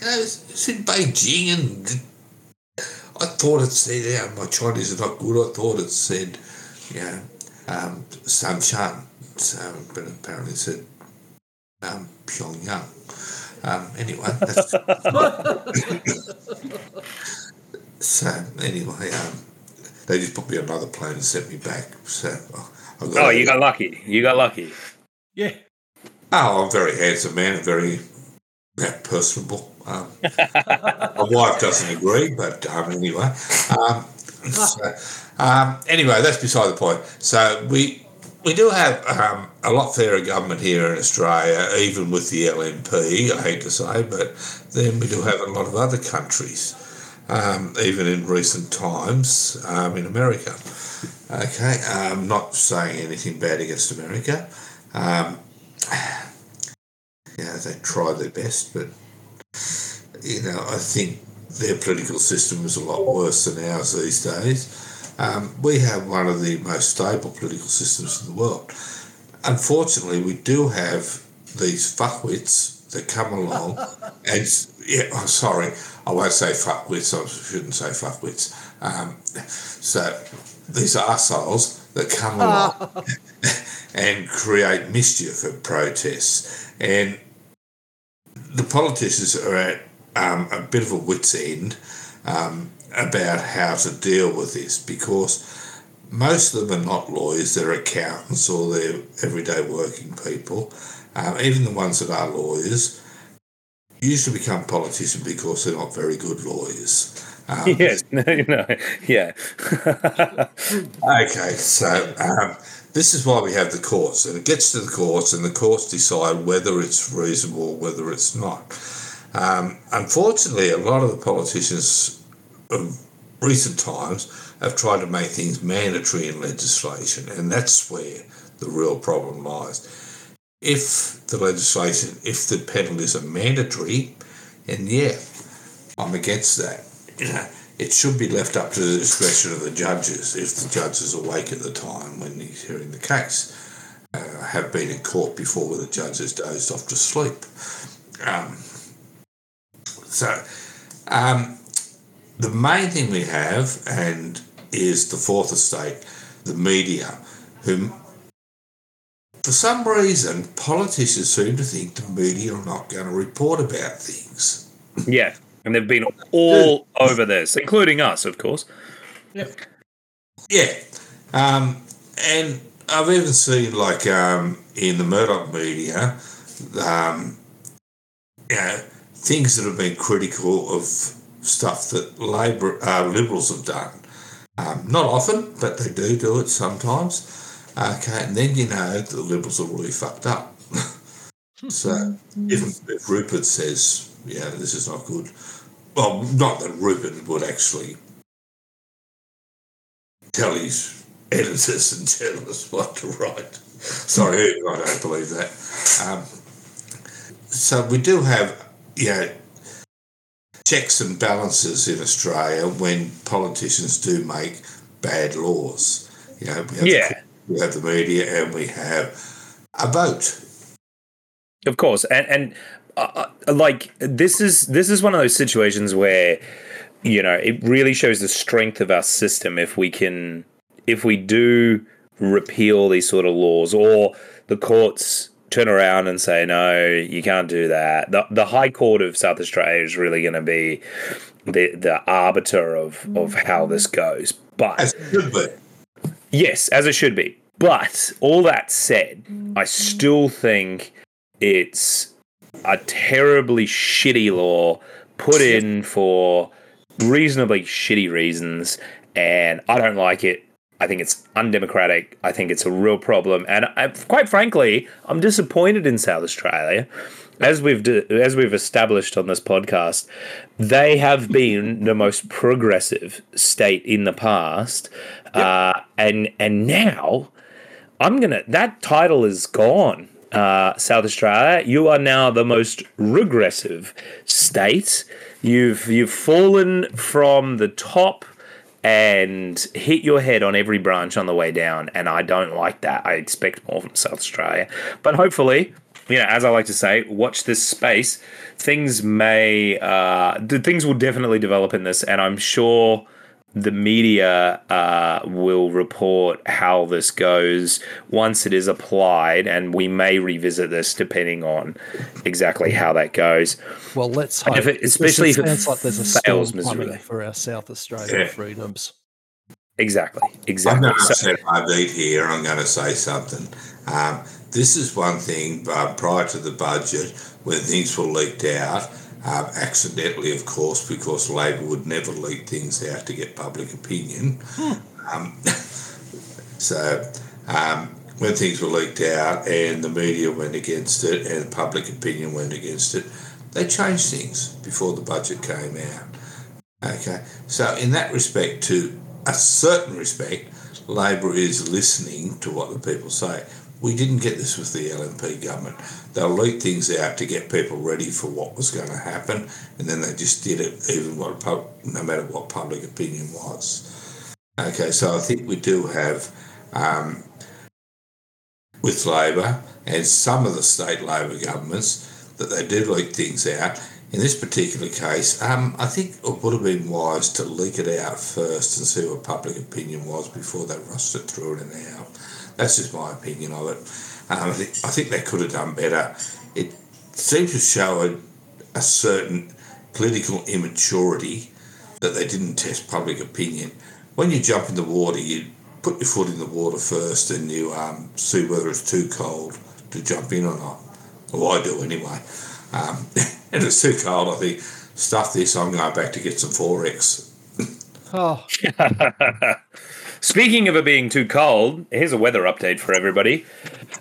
You know, it's, it's in Beijing, and I thought it said, yeah, my Chinese is not good. I thought it said, you know, um, Samshan. So, but apparently it said um, Pyongyang. Um, anyway, that's, so anyway, um, they just put me on another plane and sent me back. So I got Oh, you got lucky. You got lucky. yeah. Oh, I'm a very handsome man, and very personable. Um, my wife doesn't agree, but um, anyway. Um, so, um, anyway, that's beside the point. So we we do have um, a lot fairer government here in Australia, even with the LNP. I hate to say, but then we do have a lot of other countries, um, even in recent times um, in America. Okay, I'm not saying anything bad against America. Um, you know, they try their best, but you know, I think their political system is a lot worse than ours these days. Um, we have one of the most stable political systems in the world. Unfortunately, we do have these fuckwits that come along, and yeah, I'm sorry, I won't say fuckwits. I shouldn't say fuckwits. Um, so these arseholes that come along and create mischief at protests. And the politicians are at um, a bit of a wit's end um, about how to deal with this because most of them are not lawyers, they're accountants or they're everyday working people. Um, even the ones that are lawyers usually become politicians because they're not very good lawyers. Um, Yes. No, no. Yeah. Okay, so um, this is why we have the courts, and it gets to the courts, and the courts decide whether it's reasonable, whether it's not. Um, unfortunately, a lot of the politicians of recent times have tried to make things mandatory in legislation, and that's where the real problem lies. If the legislation, if the penalties are mandatory, and yeah, I'm against that. You know, it should be left up to the discretion of the judges if the judge is awake at the time when he's hearing the case. Uh, have been in court before where the judge has dozed off to sleep. Um, so, um, the main thing we have, and is the fourth estate, the media, who, for some reason, politicians seem to think the media are not going to report about things. yeah. And they've been all over this, including us, of course. Yeah. Um, and I've even seen, like, um, in the Murdoch media, um, you know, things that have been critical of stuff that Labor uh, Liberals have done. Um, not often, but they do do it sometimes. Okay, and then you know the Liberals are really fucked up. so if, if Rupert says, yeah, this is not good, well, not that Rupert would actually tell his editors and journalists what to write. Sorry, I don't believe that. Um, so we do have, you know, checks and balances in Australia when politicians do make bad laws. You know, we have, Yeah. the, we have the media and we have a vote. Of course, and and uh, uh, like this is this is one of those situations where you know it really shows the strength of our system if we can if we do repeal these sort of laws or the courts turn around and say no you can't do that the, the high court of south australia is really going to be the the arbiter of of how this goes but As it should be. Yes, as it should be. But all that said, I still think it's a terribly shitty law put in for reasonably shitty reasons, and I don't like it. I think it's undemocratic. I think it's a real problem, and I, quite frankly, I'm disappointed in South Australia as we've d- as we've established on this podcast, they have been the most progressive state in the past, uh, and and now I'm gonna that title is gone. Uh, South Australia, you are now the most regressive state. You've you've fallen from the top and hit your head on every branch on the way down, and I don't like that. I expect more from South Australia, but hopefully, you know, as I like to say, watch this space. Things may, uh, things will definitely develop in this, and I'm sure the media uh, will report how this goes once it is applied, and we may revisit this depending on exactly how that goes. Well, let's hope. if it- especially if it sounds like there's a fails storm for our South Australian Yeah. freedoms. Exactly, I'm exactly. going to So- set my beat here. I'm going to say something. Um, this is one thing uh, prior to the budget when things were leaked out, um, accidentally, of course, because Labor would never leak things out to get public opinion. Um, so um, when things were leaked out and the media went against it and public opinion went against it, they changed things before the budget came out. Okay, so in that respect, to a certain respect, Labor is listening to what the people say. We didn't get this with the LNP government. They'll leak things out to get people ready for what was going to happen, and then they just did it, even what no matter what public opinion was. Okay, so I think we do have um, with Labor and some of the state Labor governments that they did leak things out. In this particular case, um, I think it would have been wise to leak it out first and see what public opinion was before they rushed it through and out. That's just my opinion of it. Um, I, think, I think they could have done better. It seems to show a, a certain political immaturity that they didn't test public opinion. When you jump in the water, you put your foot in the water first and you um, see whether it's too cold to jump in or not. Well, I do anyway. Um, and it's too cold, I think, stuff this, I'm going back to get some XXXX. Oh, Speaking of it being too cold, here's a weather update for everybody.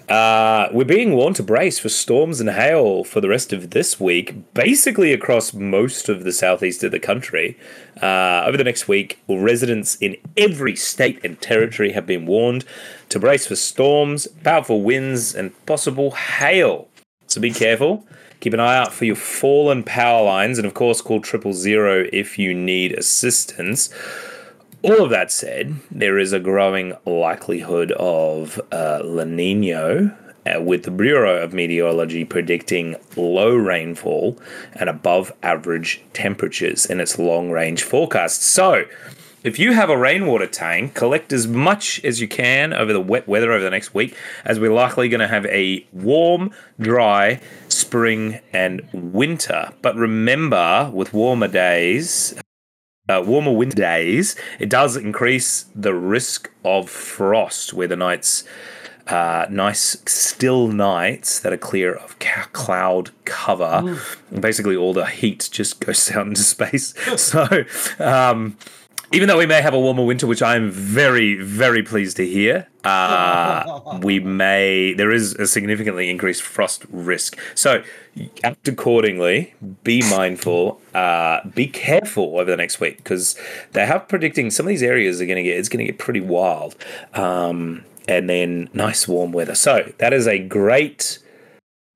Uh, we're being warned to brace for storms and hail for the rest of this week, basically across most of the southeast of the country. Uh, over the next week, residents in every state and territory have been warned to brace for storms, powerful winds, and possible hail. So be careful. Keep an eye out for your fallen power lines, and of course, call triple zero if you need assistance. All of that said, there is a growing likelihood of uh, La Nino, uh, with the Bureau of Meteorology predicting low rainfall and above average temperatures in its long range forecast. So, if you have a rainwater tank, collect as much as you can over the wet weather over the next week, as we're likely going to have a warm, dry spring and winter. But remember, with warmer days, uh, warmer winter days, it does increase the risk of frost, where the nights, uh, nice still nights that are clear of ca- cloud cover, basically all the heat just goes out into space. So, um, even though we may have a warmer winter, which I'm very, very pleased to hear, uh, we may there is a significantly increased frost risk. So act accordingly. Be mindful. Uh, be careful over the next week because they have predicting some of these areas are going to get it's going to get pretty wild. Um, and then nice warm weather. So that is a great.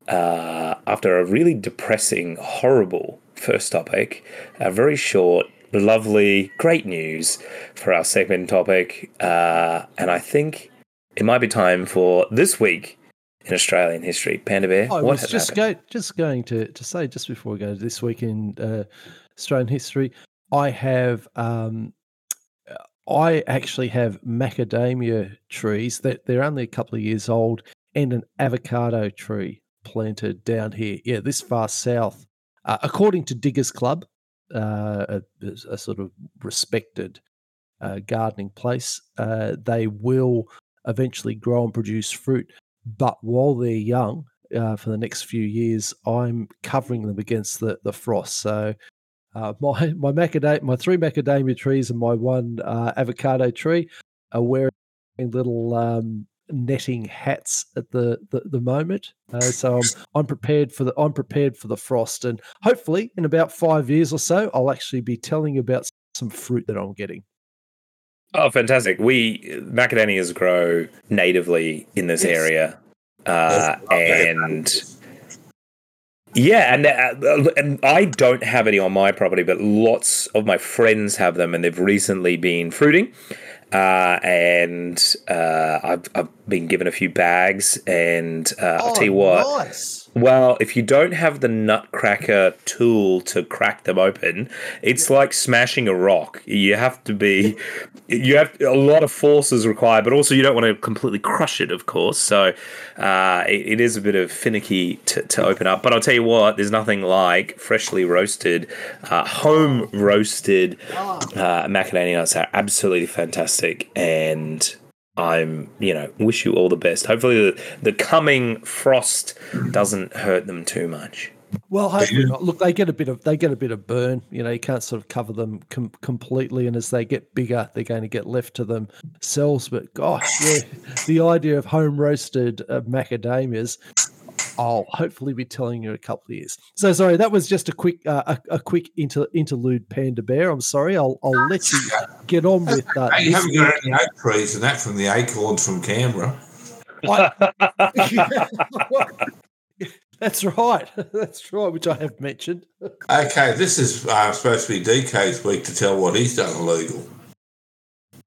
Uh, after a really depressing, horrible first topic, a very short, lovely, great news for our segment topic. Uh, and I think it might be time for this week in Australian history. Panda Bear, I what was just happened? go, just going to, to say just before we go to this week in uh, Australian history, I have um, I actually have macadamia trees that they're only a couple of years old and an avocado tree planted down here. Yeah, this far south, uh, according to Diggers Club, uh, a, a sort of respected uh, gardening place. Uh, they will eventually grow and produce fruit, but while they're young, uh, for the next few years, I'm covering them against the, the frost. So uh, my my macadamia, my three macadamia trees and my one avocado tree are wearing little um, netting hats at the the, the moment. Uh, so I'm I'm prepared for the I'm prepared for the frost, and hopefully in about five years or so, I'll actually be telling you about some fruit that I'm getting. Oh, fantastic! We macadamias grow natively in this Yes. area, uh, and yeah, and uh, and I don't have any on my property, but lots of my friends have them, and they've recently been fruiting. Uh, and uh, I've, I've been given a few bags, and uh, I'll tell you what. nice. Well, if you don't have the nutcracker tool to crack them open, it's like smashing a rock. You have to be, you have a lot of force is required, but also you don't want to completely crush it, of course. So uh, it, it is a bit of finicky to, to open up. But I'll tell you what, there's nothing like freshly roasted, uh, home roasted uh, macadamia nuts are absolutely fantastic and. I'm, you know, wish you all the best. Hopefully, the, the coming frost doesn't hurt them too much. Well, hopefully not. Look, they get a bit of they get a bit of burn. You know, you can't sort of cover them com- completely, and as they get bigger, they're going to get left to themselves. But gosh, yeah, the idea of home roasted uh, macadamias. I'll hopefully be telling you in a couple of years. So sorry, that was just a quick uh, a, a quick inter, interlude, Panda Bear. I'm sorry. I'll I'll let you get on with uh, you haven't got any oak trees and that from the acorns from Canberra. That's right. That's right, which I have mentioned. Okay, this is uh, supposed to be DK's week to tell what he's done illegal.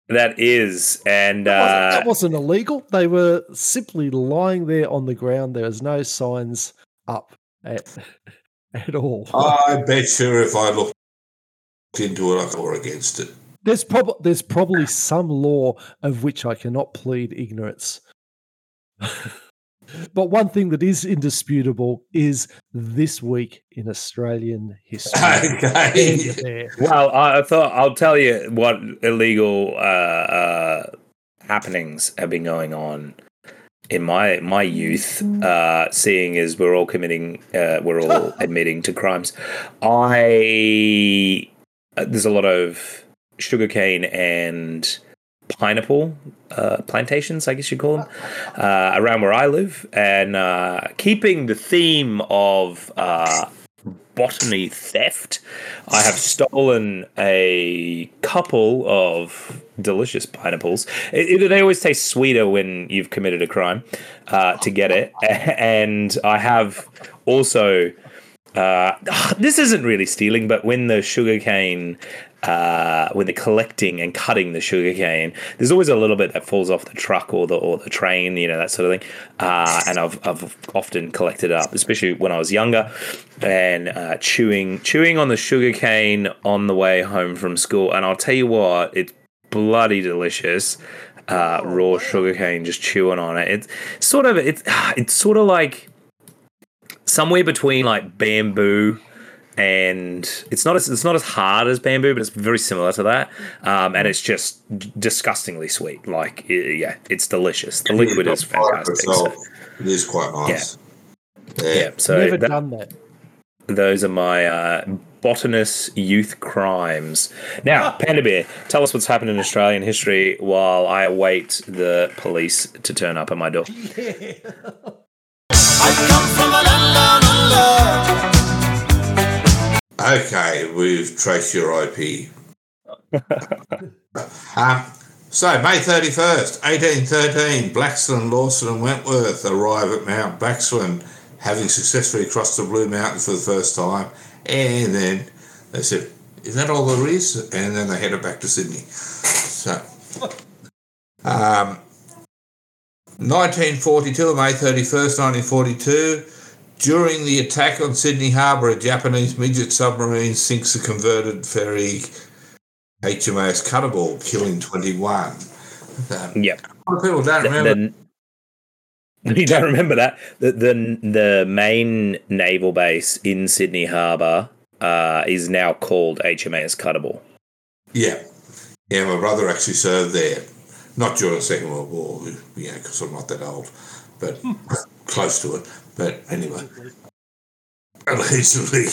That is, and That wasn't, uh, that wasn't illegal. They were simply lying there on the ground. There was no signs up at, at all. I bet you if I looked into it, I or against it. There's probably there's probably some law of which I cannot plead ignorance. but one thing that is indisputable is this week in Australian history. Okay. Well, I I thought I'll tell you what illegal uh, uh, happenings have been going on in my my youth. Uh, seeing as we're all committing, uh, we're all admitting to crimes. I uh, there's a lot of sugarcane and pineapple uh, plantations, I guess you'd call them, uh, around where I live, and uh, keeping the theme of uh, botany theft, I have stolen a couple of delicious pineapples. It, it- they always taste sweeter when you've committed a crime uh, to get it, and I have also. Uh, this isn't really stealing, but when the sugarcane, uh, when they're collecting and cutting the sugarcane, there's always a little bit that falls off the truck or the or the train, you know that sort of thing. Uh, and I've I've often collected up, especially when I was younger, and uh, chewing chewing on the sugarcane on the way home from school. And I'll tell you what, it's bloody delicious. Uh, raw sugarcane, just chewing on it. It's sort of it's it's sort of like somewhere between like bamboo and it's not as it's not as hard as bamboo, but it's very similar to that. Um, and it's just d- disgustingly sweet. Like yeah, it's delicious. The liquid is fantastic. So, It is quite nice. yeah, so Never that- done that. those are my uh, botanist youth crimes. Now, Panda Bear, tell us what's happened in Australian history while I await the police to turn up at my door. Okay, we've traced your IP. um, so, May 31st, 1813, Blaxland, Lawson, and Wentworth arrive at Mount Blaxland, having successfully crossed the Blue Mountains for the first time. And then they said, Is that all there is? And then they headed back to Sydney. So, um, 1942, May 31st, 1942. During the attack on Sydney Harbour, a Japanese midget submarine sinks a converted ferry HMAS Kuttabul, killing 21. Um, Yep. a lot of people don't remember. The, you don't remember that the, the the main naval base in Sydney Harbour uh, is now called HMAS Kuttabul. Yeah. Yeah, my brother actually served there. Not during the Second World War, you know, because I'm not that old, but close to it. But anyway, allegedly.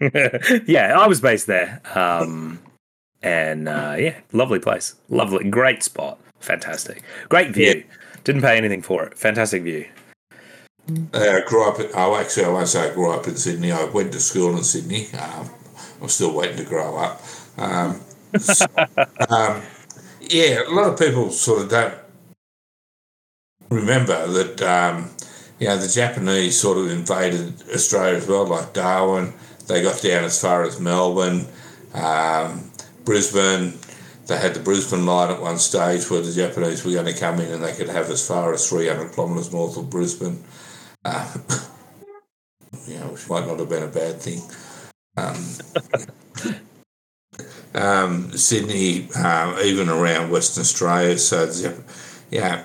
yeah, I was based there, um, and uh, yeah, lovely place, lovely, great spot, fantastic, great view. Didn't pay anything for it. Fantastic view. Uh, I grew up. Oh, actually, I won't say I grew up in Sydney. I went to school in Sydney. Um, I'm still waiting to grow up. Um, so, um, yeah, a lot of people sort of don't remember that. You know, the Japanese sort of invaded Australia as well, like Darwin. They got down as far as Melbourne, um, Brisbane. They had the Brisbane line at one stage where the Japanese were going to come in and they could have as far as 300 kilometres north of Brisbane. Uh, you know, which might not have been a bad thing. Um, um, Sydney, um, even around Western Australia. So, yeah,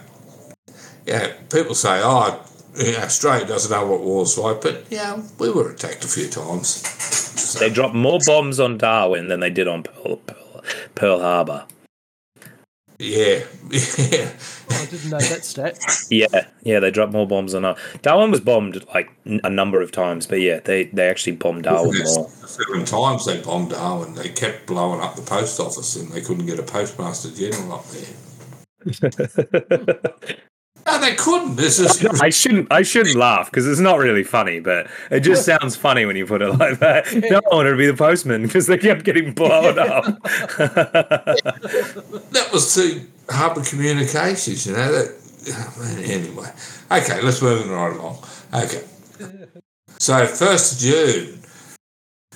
yeah, people say, oh, yeah, Australia doesn't know what war's like, but yeah, we were attacked a few times. So, They dropped more bombs on Darwin than they did on Pearl, Pearl, Pearl Harbor. yeah, yeah. I didn't know that stat. Yeah, yeah, they dropped more bombs on Darwin. Uh, Darwin was bombed like a number of times, but yeah, they, they actually bombed Darwin more. Seven times they bombed Darwin. They kept blowing up the post office and they couldn't get a postmaster general up there. No, they couldn't. This is I shouldn't I shouldn't laugh because it's not really funny, but it just sounds funny when you put it like that. No one wanted to be the postman because they kept getting blown up. that was the Harbour Communications, you know. That anyway. Okay, let's move right along. Okay. So first of June,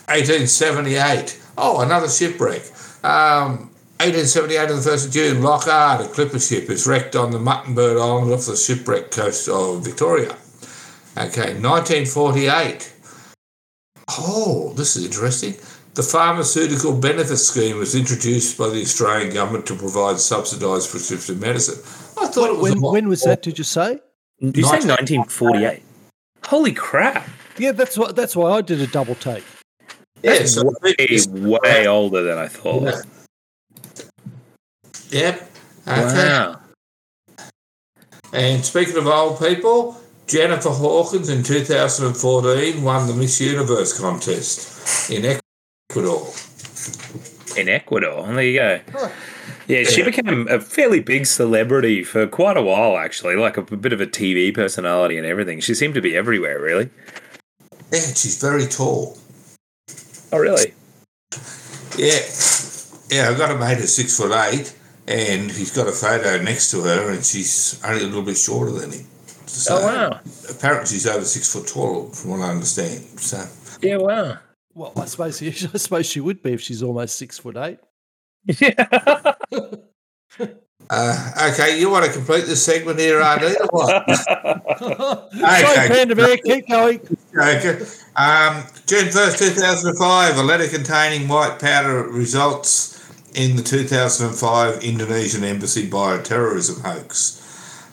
eighteen seventy eight. Oh, another shipwreck. Um, 1878 on the 1st of June, Loch Ard, a clipper ship, is wrecked on the Muttonbird Island off the shipwreck coast of Victoria. Okay, 1948. Oh, this is interesting. The pharmaceutical benefit scheme was introduced by the Australian government to provide subsidised prescription medicine. I thought it was When, when was that? Did you say? Did you say 1948? Holy crap! Yeah, that's what. That's why I did a double take. Yeah, so Way, way older than I thought. Yeah. Yep. Okay. Wow. And speaking of old people, Jennifer Hawkins in 2014 won the Miss Universe contest in Ecuador. In Ecuador. There you go. Yeah, she became a fairly big celebrity for quite a while, actually, like a, bit of a TV personality and everything. She seemed to be everywhere, really. Yeah, she's very tall. Oh, really? Yeah. Yeah, I've got a mate who's six foot eight, and he's got a photo next to her, and she's only a little bit shorter than him. So Oh, wow. Apparently, she's over six foot tall, from what I understand. So, Yeah, wow. Well, I suppose I suppose she would be if she's almost six foot eight. Yeah. uh, okay, you want to complete this segment here, RD, or what? Sorry, Panda Bear, keep going. Okay. Um, June 1st, 2005, a letter containing white powder results in the 2005 Indonesian embassy bioterrorism hoax.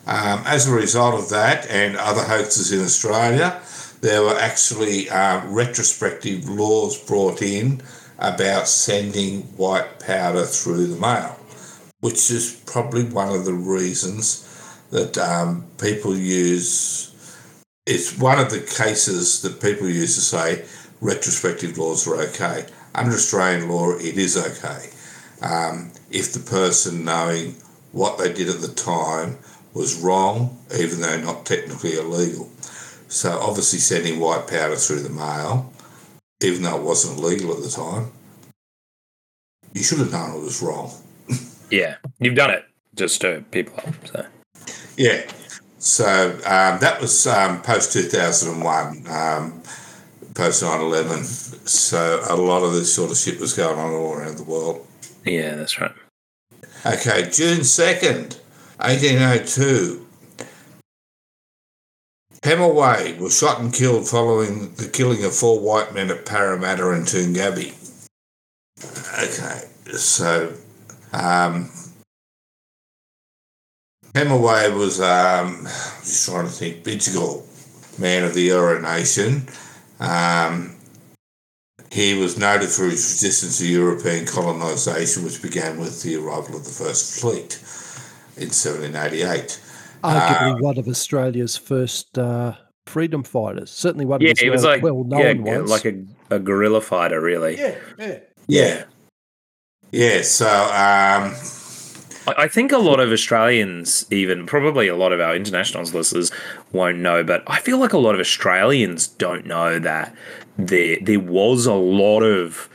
Um, as a result of that and other hoaxes in Australia, there were actually uh, retrospective laws brought in about sending white powder through the mail, which is probably one of the reasons that um, people use it's one of the cases that people use to say retrospective laws are okay. Under Australian law, it is okay. Um, if the person knowing what they did at the time was wrong, even though not technically illegal. So obviously sending white powder through the mail, even though it wasn't legal at the time, you should have known it was wrong. yeah, you've done it just stir people up. So. Yeah. So um, that was um, post 2001, um, post 9 11. So a lot of this sort of shit was going on all around the world. Yeah, that's right. Okay, June 2nd, 1802. Pemulwuy was shot and killed following the killing of four white men at Parramatta and Toongabbie. Okay, so um, Pemulwuy was, um, just trying to think, Bidjigal, man of the Eora Nation. Um, he was noted for his resistance to European colonisation, which began with the arrival of the First Fleet in 1788. Arguably one of Australia's first uh, freedom fighters. Certainly one of Yeah, his he was well, like well yeah, known ones. like a, a guerrilla fighter, really. yeah, yeah. Yeah. Yeah, so um, I think a lot of Australians, even probably a lot of our international listeners, won't know, but I feel like a lot of Australians don't know that there there was a lot of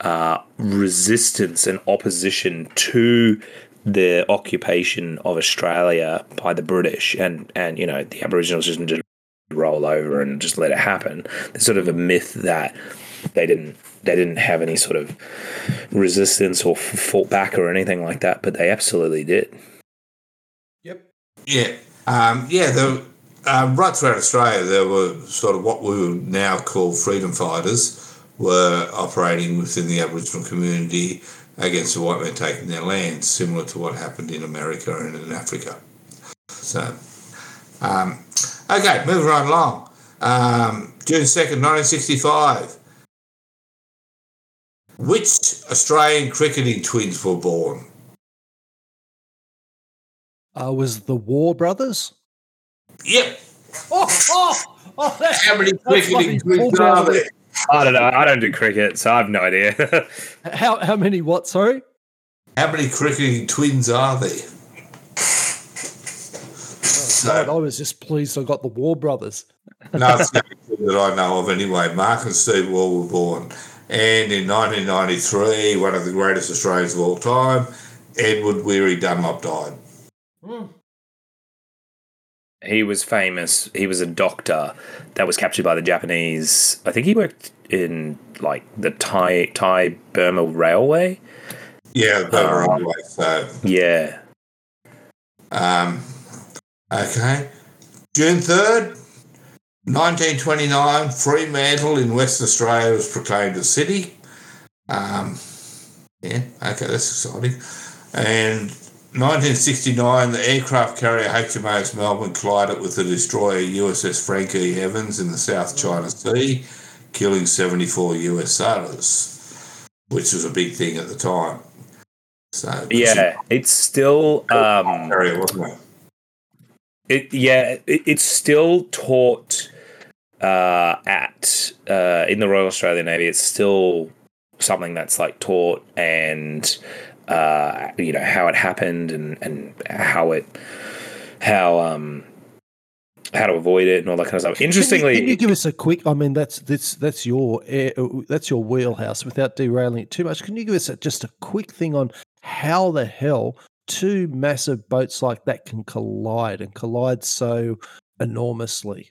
uh, resistance and opposition to the occupation of Australia by the British, and and you know the Aboriginals just just roll over and just let it happen. There's sort of a myth that they didn't they didn't have any sort of resistance or fought back or anything like that, but they absolutely did. Yep. Yeah. Um, yeah. The um, right throughout Australia, there were sort of what we would now call freedom fighters were operating within the Aboriginal community against the white men taking their land, similar to what happened in America and in Africa. So, um, okay, moving right along. Um, June 2nd, 1965. Which Australian cricketing twins were born? Uh, was the Waugh Brothers? Yep. Oh, oh, oh that's, How many cricketing twins are there? I don't know. I don't do cricket, so I have no idea. how how many? What? Sorry. How many cricketing twins are there? God, I was just pleased I got the Waugh Brothers. no, it's not that I know of anyway. Mark and Steve Waugh were born. And in 1993, one of the greatest Australians of all time, Edward Weary Dunlop died. Hmm. He was famous. He was a doctor that was captured by the Japanese. I think he worked in like the Thai Thai Burma Railway. Yeah, the Um, railway. So, Yeah. um, okay. June 3rd, 1929, Fremantle in Western Australia was proclaimed a city. Um, yeah, okay, that's exciting. And 1969, the aircraft carrier HMAS Melbourne collided with the destroyer USS Frank E. Evans in the South China Sea, killing 74 US sailors, which was a big thing at the time. So, Yeah. It's still um carrier, wasn't it? It yeah, it, it's still taught uh, at uh, in the Royal Australian Navy. It's still something that's like taught and uh, you know how it happened and and how it how um how to avoid it and all that kind of stuff. Can you- Interestingly, can you, give us a quick? I mean, that's that's that's your that's your wheelhouse. Without derailing it too much, can you give us a, just a quick thing on how the hell two massive boats like that can collide and collide so enormously?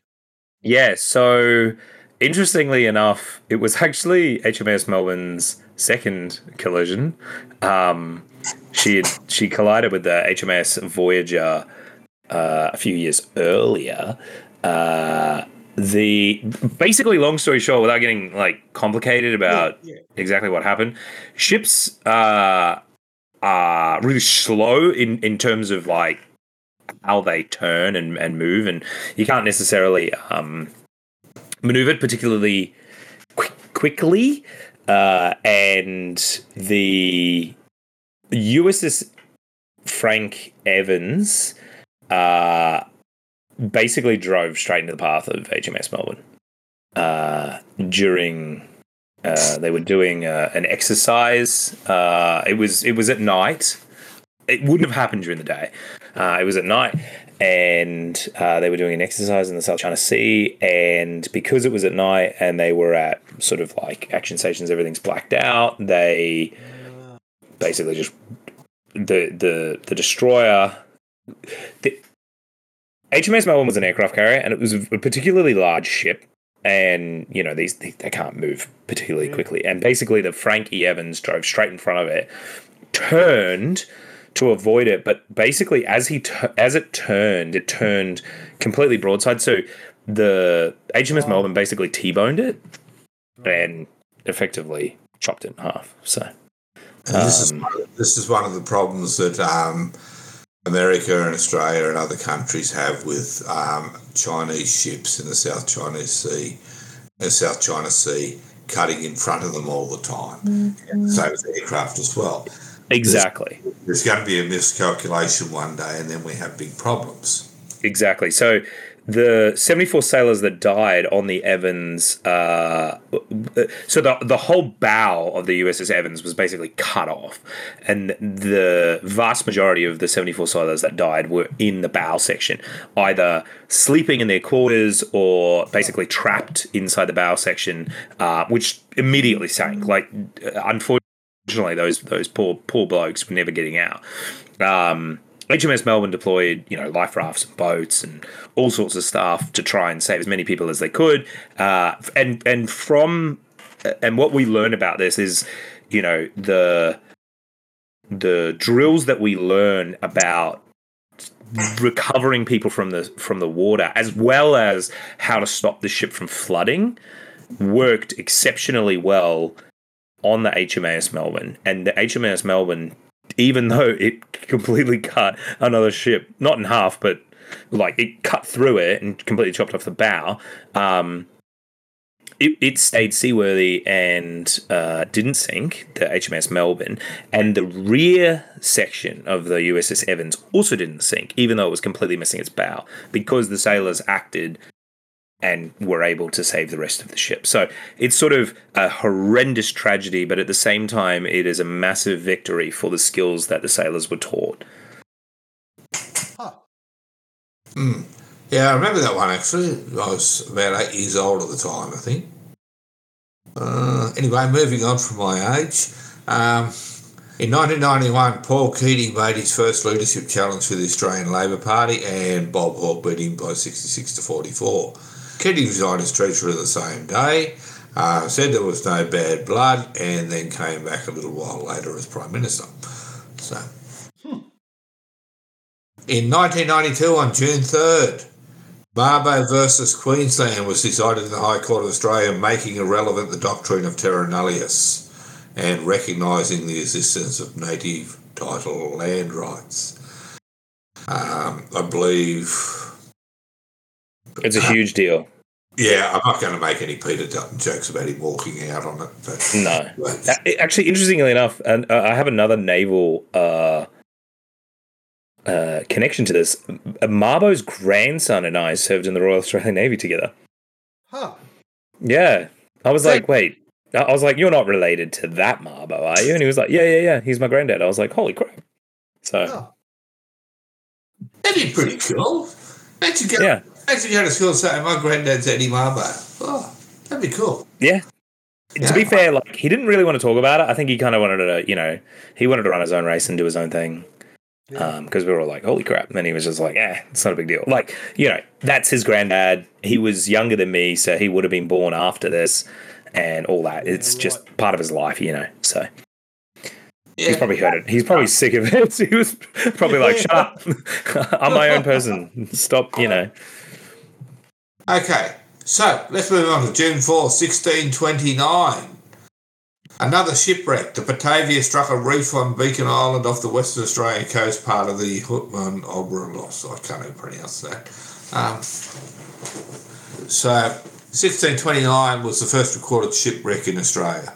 Yeah, so interestingly enough, it was actually HMS Melbourne's second collision. Um, she had, she collided with the HMS Voyager uh, a few years earlier. Uh, the basically, long story short, without getting like complicated about exactly what happened, ships uh, are really slow in in terms of like how they turn and, and move, and you can't necessarily um, maneuver it particularly quick, quickly. Uh, and the USS Frank Evans uh, basically drove straight into the path of HMS Melbourne uh, during. Uh, they were doing uh, an exercise. Uh, it was it was at night. It wouldn't have happened during the day. It was at night, and uh, they were doing an exercise in the South China Sea. And because it was at night, and they were at sort of like action stations, everything's blacked out. They basically just the the the destroyer. The, HMS Melbourne was an aircraft carrier, and it was a particularly large ship. And you know these they, they can't move particularly quickly. And basically, the Frank E. Evans drove straight in front of it, turned to avoid it, but basically as he tu- as it turned, it turned completely broadside. So the HMS Melbourne basically t-boned it and effectively chopped it in half. So And this is Um, this is one of the problems that um, America and Australia and other countries have with um, Chinese ships in the South China Sea, the South China Sea, cutting in front of them all the time. Same with aircraft as well. Exactly. There's going to be a miscalculation one day, and then we have big problems. Exactly. So the 74 sailors that died on the Evans, uh, so the, the whole bow of the USS Evans was basically cut off. And the vast majority of the 74 sailors that died were in the bow section, either sleeping in their quarters or basically trapped inside the bow section, uh, which immediately sank. Like, unfortunately, those, those poor, poor blokes were never getting out. Um, HMS Melbourne deployed, you know, life rafts and boats and all sorts of stuff to try and save as many people as they could. Uh, and and from and what we learn about this is, you know, the the drills that we learn about recovering people from the from the water, as well as how to stop the ship from flooding, worked exceptionally well on the HMAS Melbourne. And the HMAS Melbourne even though it completely cut another ship, not in half, but like it cut through it and completely chopped off the bow. Um, it, it stayed seaworthy and uh, didn't sink, the HMS Melbourne. And the rear section of the USS Evans also didn't sink, even though it was completely missing its bow, because the sailors acted and were able to save the rest of the ship. So it's sort of a horrendous tragedy, but at the same time, it is a massive victory for the skills that the sailors were taught. Huh. Mm. Yeah, I remember that one actually. I was about eight years old at the time, I think. Uh, anyway, moving on from my age. Um, in 1991, Paul Keating made his first leadership challenge for the Australian Labor Party, and Bob Hawke beat him by 66 to 44. Keating resigned as treasurer the same day, uh, said there was no bad blood, and then came back a little while later as Prime Minister. So, hmm. in 1992, on June 3rd, Mabo versus Queensland was decided in the High Court of Australia, making irrelevant the doctrine of terra nullius and recognising the existence of native title land rights. Um, I believe it's a huge deal. Yeah, I'm not going to make any Peter Dutton jokes about him walking out on it. But, no, but. actually, interestingly enough, and uh, I have another naval uh, uh, connection to this. Mabo's grandson and I served in the Royal Australian Navy together. Huh? Yeah, I was so, like, wait. I was like, you're not related to that Marbo, are you? And he was like, yeah, yeah, yeah. He's my granddad. I was like, holy crap. So. Oh. That'd be pretty cool. Imagine going, yeah. Imagine going to school saying, my granddad's Eddie Mabo. Oh, that'd be cool. Yeah. yeah. To be fair, like he didn't really want to talk about it. I think he kind of wanted to, you know, he wanted to run his own race and do his own thing. Because um, we were all like, holy crap. And he was just like, yeah, it's not a big deal. Like, you know, that's his granddad. He was younger than me, so he would have been born after this and all that. It's yeah, just part of his life, you know. So yeah. he's probably heard it. He's probably sick of it. he was probably like, shut up. I'm my own person. Stop, you know. Okay, so let's move on to June 4, 1629. Another shipwreck. The Batavia struck a reef on Beacon Island off the Western Australian coast, part of the Houtman Oberlos. I can't even pronounce that. Um, so, 1629 was the first recorded shipwreck in Australia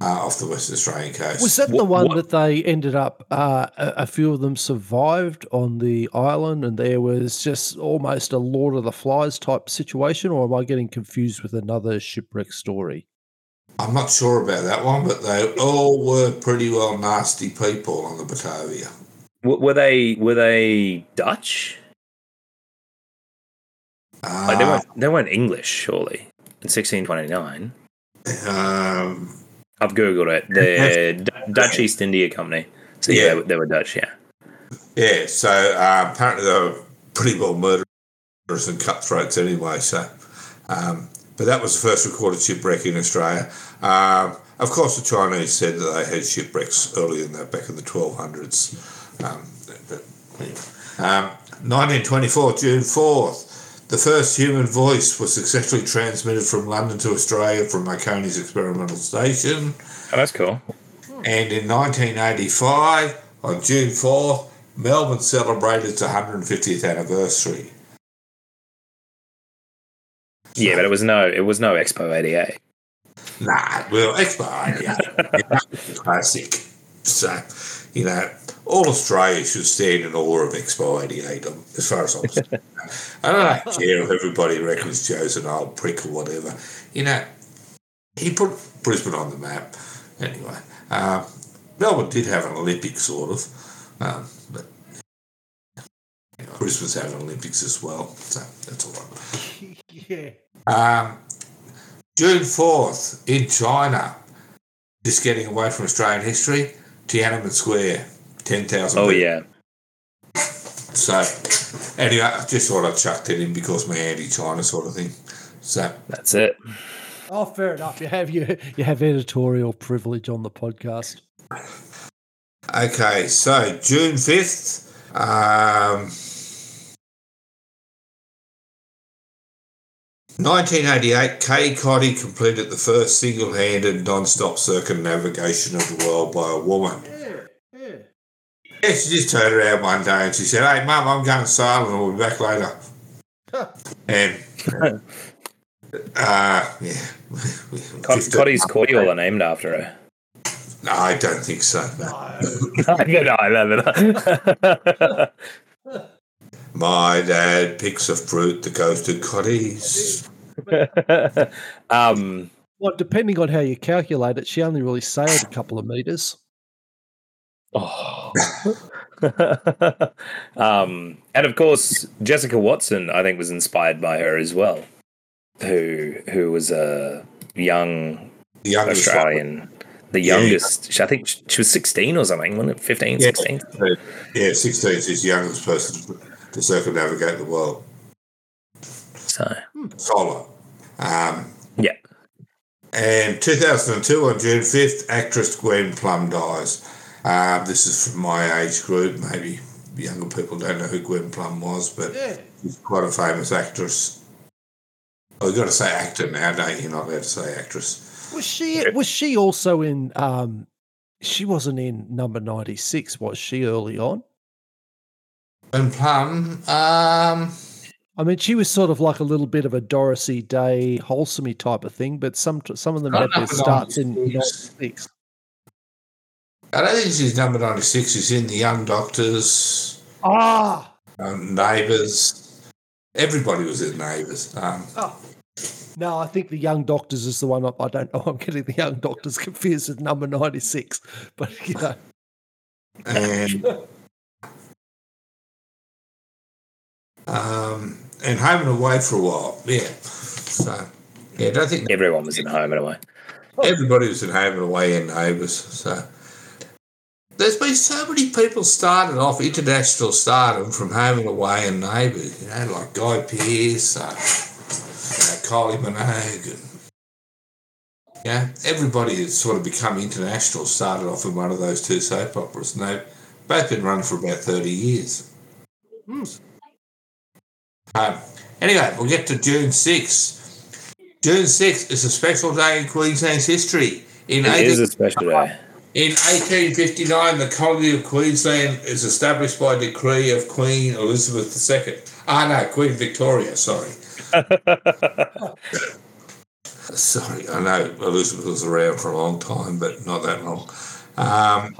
uh, off the Western Australian coast. Was that the what, one what? that they ended up? Uh, a, a, few of them survived on the island, and there was just almost a Lord of the Flies type situation, or am I getting confused with another shipwreck story? I'm not sure about that one, but they all were pretty well nasty people on the Batavia. Were they were they Dutch? Uh, like they weren't they weren't English, surely. In 1629. Um, I've googled it. The D- Dutch East India Company. So yeah, yeah they, they, were Dutch. Yeah. Yeah. So uh, apparently they were pretty well murderers and cutthroats anyway. So, um, but that was the first recorded shipwreck in Australia. Um, of course, the Chinese said that they had shipwrecks earlier than that, back in the 1200s. Um, but, um, 1924, June 4th. The first human voice was successfully transmitted from London to Australia from Marconi's experimental station. Oh, that's cool. And in 1985, on June 4th, Melbourne celebrated its 150th anniversary. Yeah, but it was no, it was no Expo 88. Nah, well, Expo 88, classic. So, you know, all Australia should stand in awe of Expo 88, um, as far as I'm concerned. I don't care if everybody reckons Joe's an old prick or whatever. You know, he put Brisbane on the map. Anyway, um, Melbourne did have an Olympic, sort of. Um, but you know, Brisbane's having an Olympics as well. So that's all right. yeah. Um, June 4th in China, just getting away from Australian history, Tiananmen Square, 10,000 Oh people. yeah. So, anyway, I just thought I'd chuck that in because my anti-China sort of thing. So, That's it. Oh, fair enough. You have you you have editorial privilege on the podcast. okay, so June 5th, um, 1988, Kay Cottee completed the first single-handed non-stop circumnavigation of the world by a woman. Yeah, yeah. Yeah, she just turned around one day and she said, Hey, Mum, I'm going silent. I'll be back later. and, uh, yeah. Cod- Just a- Cottee's cordial are named after her. No, I don't think so. No. I know, I love. My dad picks a fruit that goes to Cottee's. um, Well, depending on how you calculate it, she only really sailed a couple of meters. Oh. um, and of course, Jessica Watson, I think, was inspired by her as well. Who who was a young The one. Australian, the Yeah. youngest. she- I think she she was sixteen or something, wasn't it? 15, Yeah. 16? Yeah, 16 is the youngest person to circumnavigate the world. So Solid. Um, yeah, And 2002, on June 5th, actress Gwen Plumb dies. Um, this is from my age group. Maybe younger people don't know who Gwen Plumb was, but Yeah. she's quite a famous actress. Oh, you've got to say actor now, don't you? You're not allowed to say actress. Was she was she also in um she wasn't in number 96 was she early on? Gwen Plumb, um, I mean she was sort of like a little bit of a Dorothy Day wholesomey type of thing, but some some of them I had their starts in 96. 96. I don't think she's number 96. She's in The Young Doctors, Ah, um, Neighbours. Everybody was in Neighbours. Um, oh. No, I think the Young Doctors is the one. I, I don't know. I'm getting the Young Doctors confused with number 96. But you know, and um, and home and away for a while. Yeah. So yeah, I don't think everyone was in home and away. everybody was in home and away in neighbours. So there's been so many people started off international stardom from home and away and neighbours. You know, like Guy Pearce, uh, you know, Kylie Minogue, and yeah, everybody has sort of become international. Started off in one of those two soap operas, and they've both been running for about thirty years. Hmm. Um, anyway, we'll get to June 6th. June 6th is a special day in Queensland's history. In, It 18 is a special day. In 1859, the colony of Queensland is established by decree of Queen Elizabeth II. Ah, no, Queen Victoria, sorry. Sorry, I know Elizabeth was around for a long time, but not that long. Um,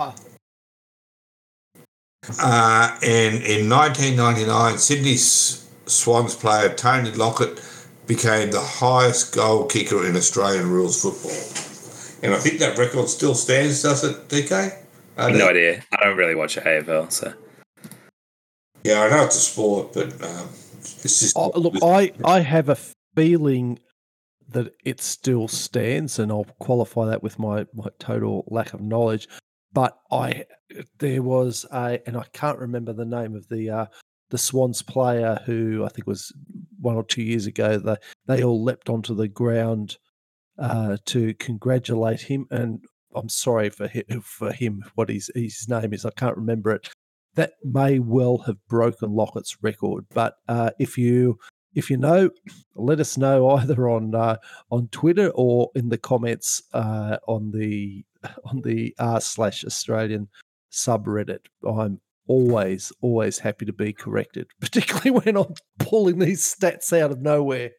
uh, and in 1999, Sydney Swans player Tony Lockett became the highest goal kicker in Australian rules football. And I think that record still stands, does it, DK? I no don't- idea. I don't really watch AFL, so Yeah, I know it's a sport, but um, it's just. Oh, look, I, I have a feeling that it still stands, and I'll qualify that with my, my total lack of knowledge. But I there was a, and I can't remember the name of the uh, the Swans player who I think was one or two years ago. They they all leapt onto the ground uh, to congratulate him, and I'm sorry for him, for him what his his name is. I can't remember it. That may well have broken Lockett's record, but uh, if you if you know, let us know either on uh, on Twitter or in the comments uh, on the on the r slash Australian subreddit. I'm always always happy to be corrected, particularly when I'm pulling these stats out of nowhere.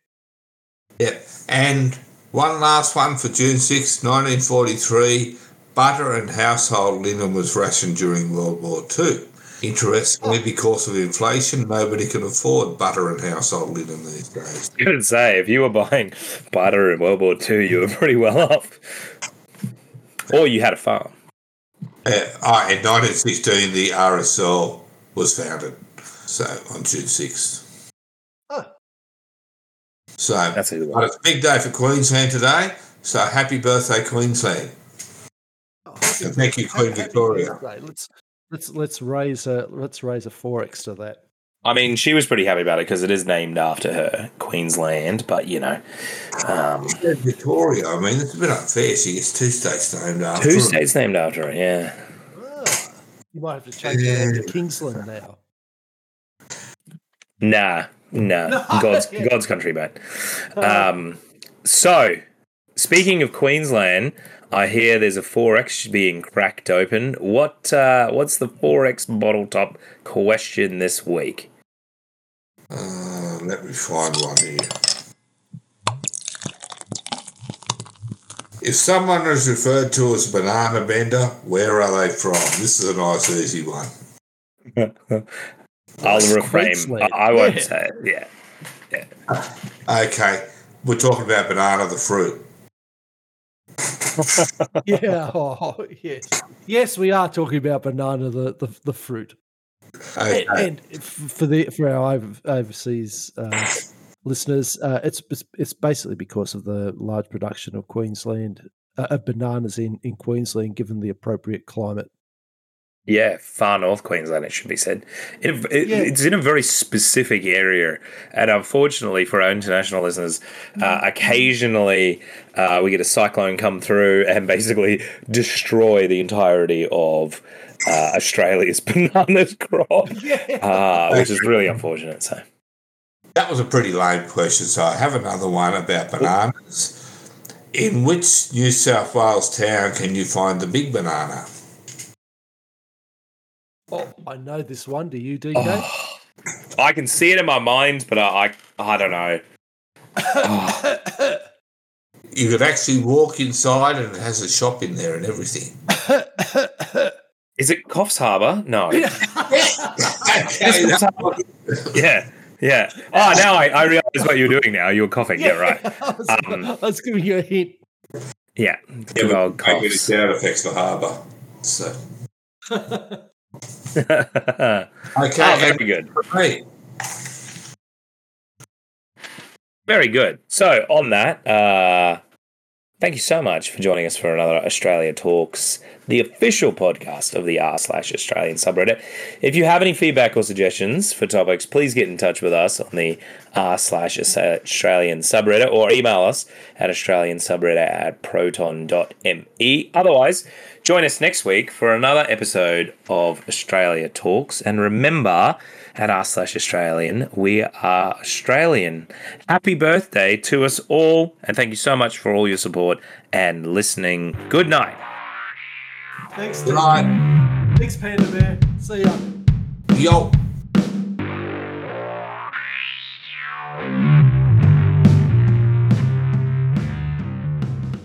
Yeah. And one last one for June 6, 1943. butter and household linen was rationed during World War II. Interestingly, because of inflation, nobody can afford butter and household linen these days. I could say if you were buying butter in World War II, you were pretty well off. Or you had a farm. Uh, oh, in 1916, the RSL was founded, so on June 6th. So That's a good but it's a big day for Queensland today. So happy birthday, Queensland! Oh, And thank you, Queen happy Victoria. birthday. Let's let's let's raise a let's raise a XXXX to that. I mean, she was pretty happy about it because it is named after her, Queensland. But you know, um, Victoria, I mean, it's a bit unfair. She gets two states named after two her. states named after her. Yeah. Ah, you might have to change it name to Kingsland now. Nah, nah. No. God's God's country, mate. Um, so, speaking of Queensland, I hear there's a XXXX being cracked open. What uh, what's the XXXX bottle top question this week? Uh, let me find one here. If someone is referred to as banana bender, where are they from? This is a nice, easy one. I'll refrain. I, I won't Yeah. say it. Yeah. yeah. Okay, we're talking about banana, the fruit. Yeah, oh, yes, yes, we are talking about banana, the the, the fruit. Okay. And, and for the for our overseas uh, listeners, uh, it's it's- it's basically because of the large production of Queensland uh, of bananas in in Queensland, given the appropriate climate. Yeah, far north Queensland, it should be said. It, it, Yeah. It's in a very specific area. And unfortunately for our international listeners, uh, occasionally uh, we get a cyclone come through and basically destroy the entirety of uh, Australia's bananas crop, uh, which is really unfortunate. So, That was a pretty lame question, so I have another one about bananas. In which New South Wales town can you find the big banana? Oh, I know this one. Do you, DK? Oh, I can see it in my mind, but I, I, I don't know. Oh, You could actually walk inside and it has a shop in there and everything. is it Coffs Harbour? No. okay, Harbour. yeah, yeah. Oh, now I, I realize what you're doing now. You're coughing. Yeah, right. I, was, Um, I was giving you a hint. Yeah, Yeah, good but old maybe the coughs. sound effects for harbour. So oh, okay, very good. Hey, Very good. So, on that, uh, thank you so much for joining us for another Australia Talks, the official podcast of the r slash Australian subreddit. If you have any feedback or suggestions for topics, please get in touch with us on the r slash Australian subreddit or email us at Australian subreddit at proton.me. Otherwise, join us next week for another episode of Australia Talks. And remember, at r slash Australian, we are Australian. Happy birthday to us all, and thank you so much for all your support and listening. Good night. Thanks, good night. Thanks, Panda Bear. See ya. Yo.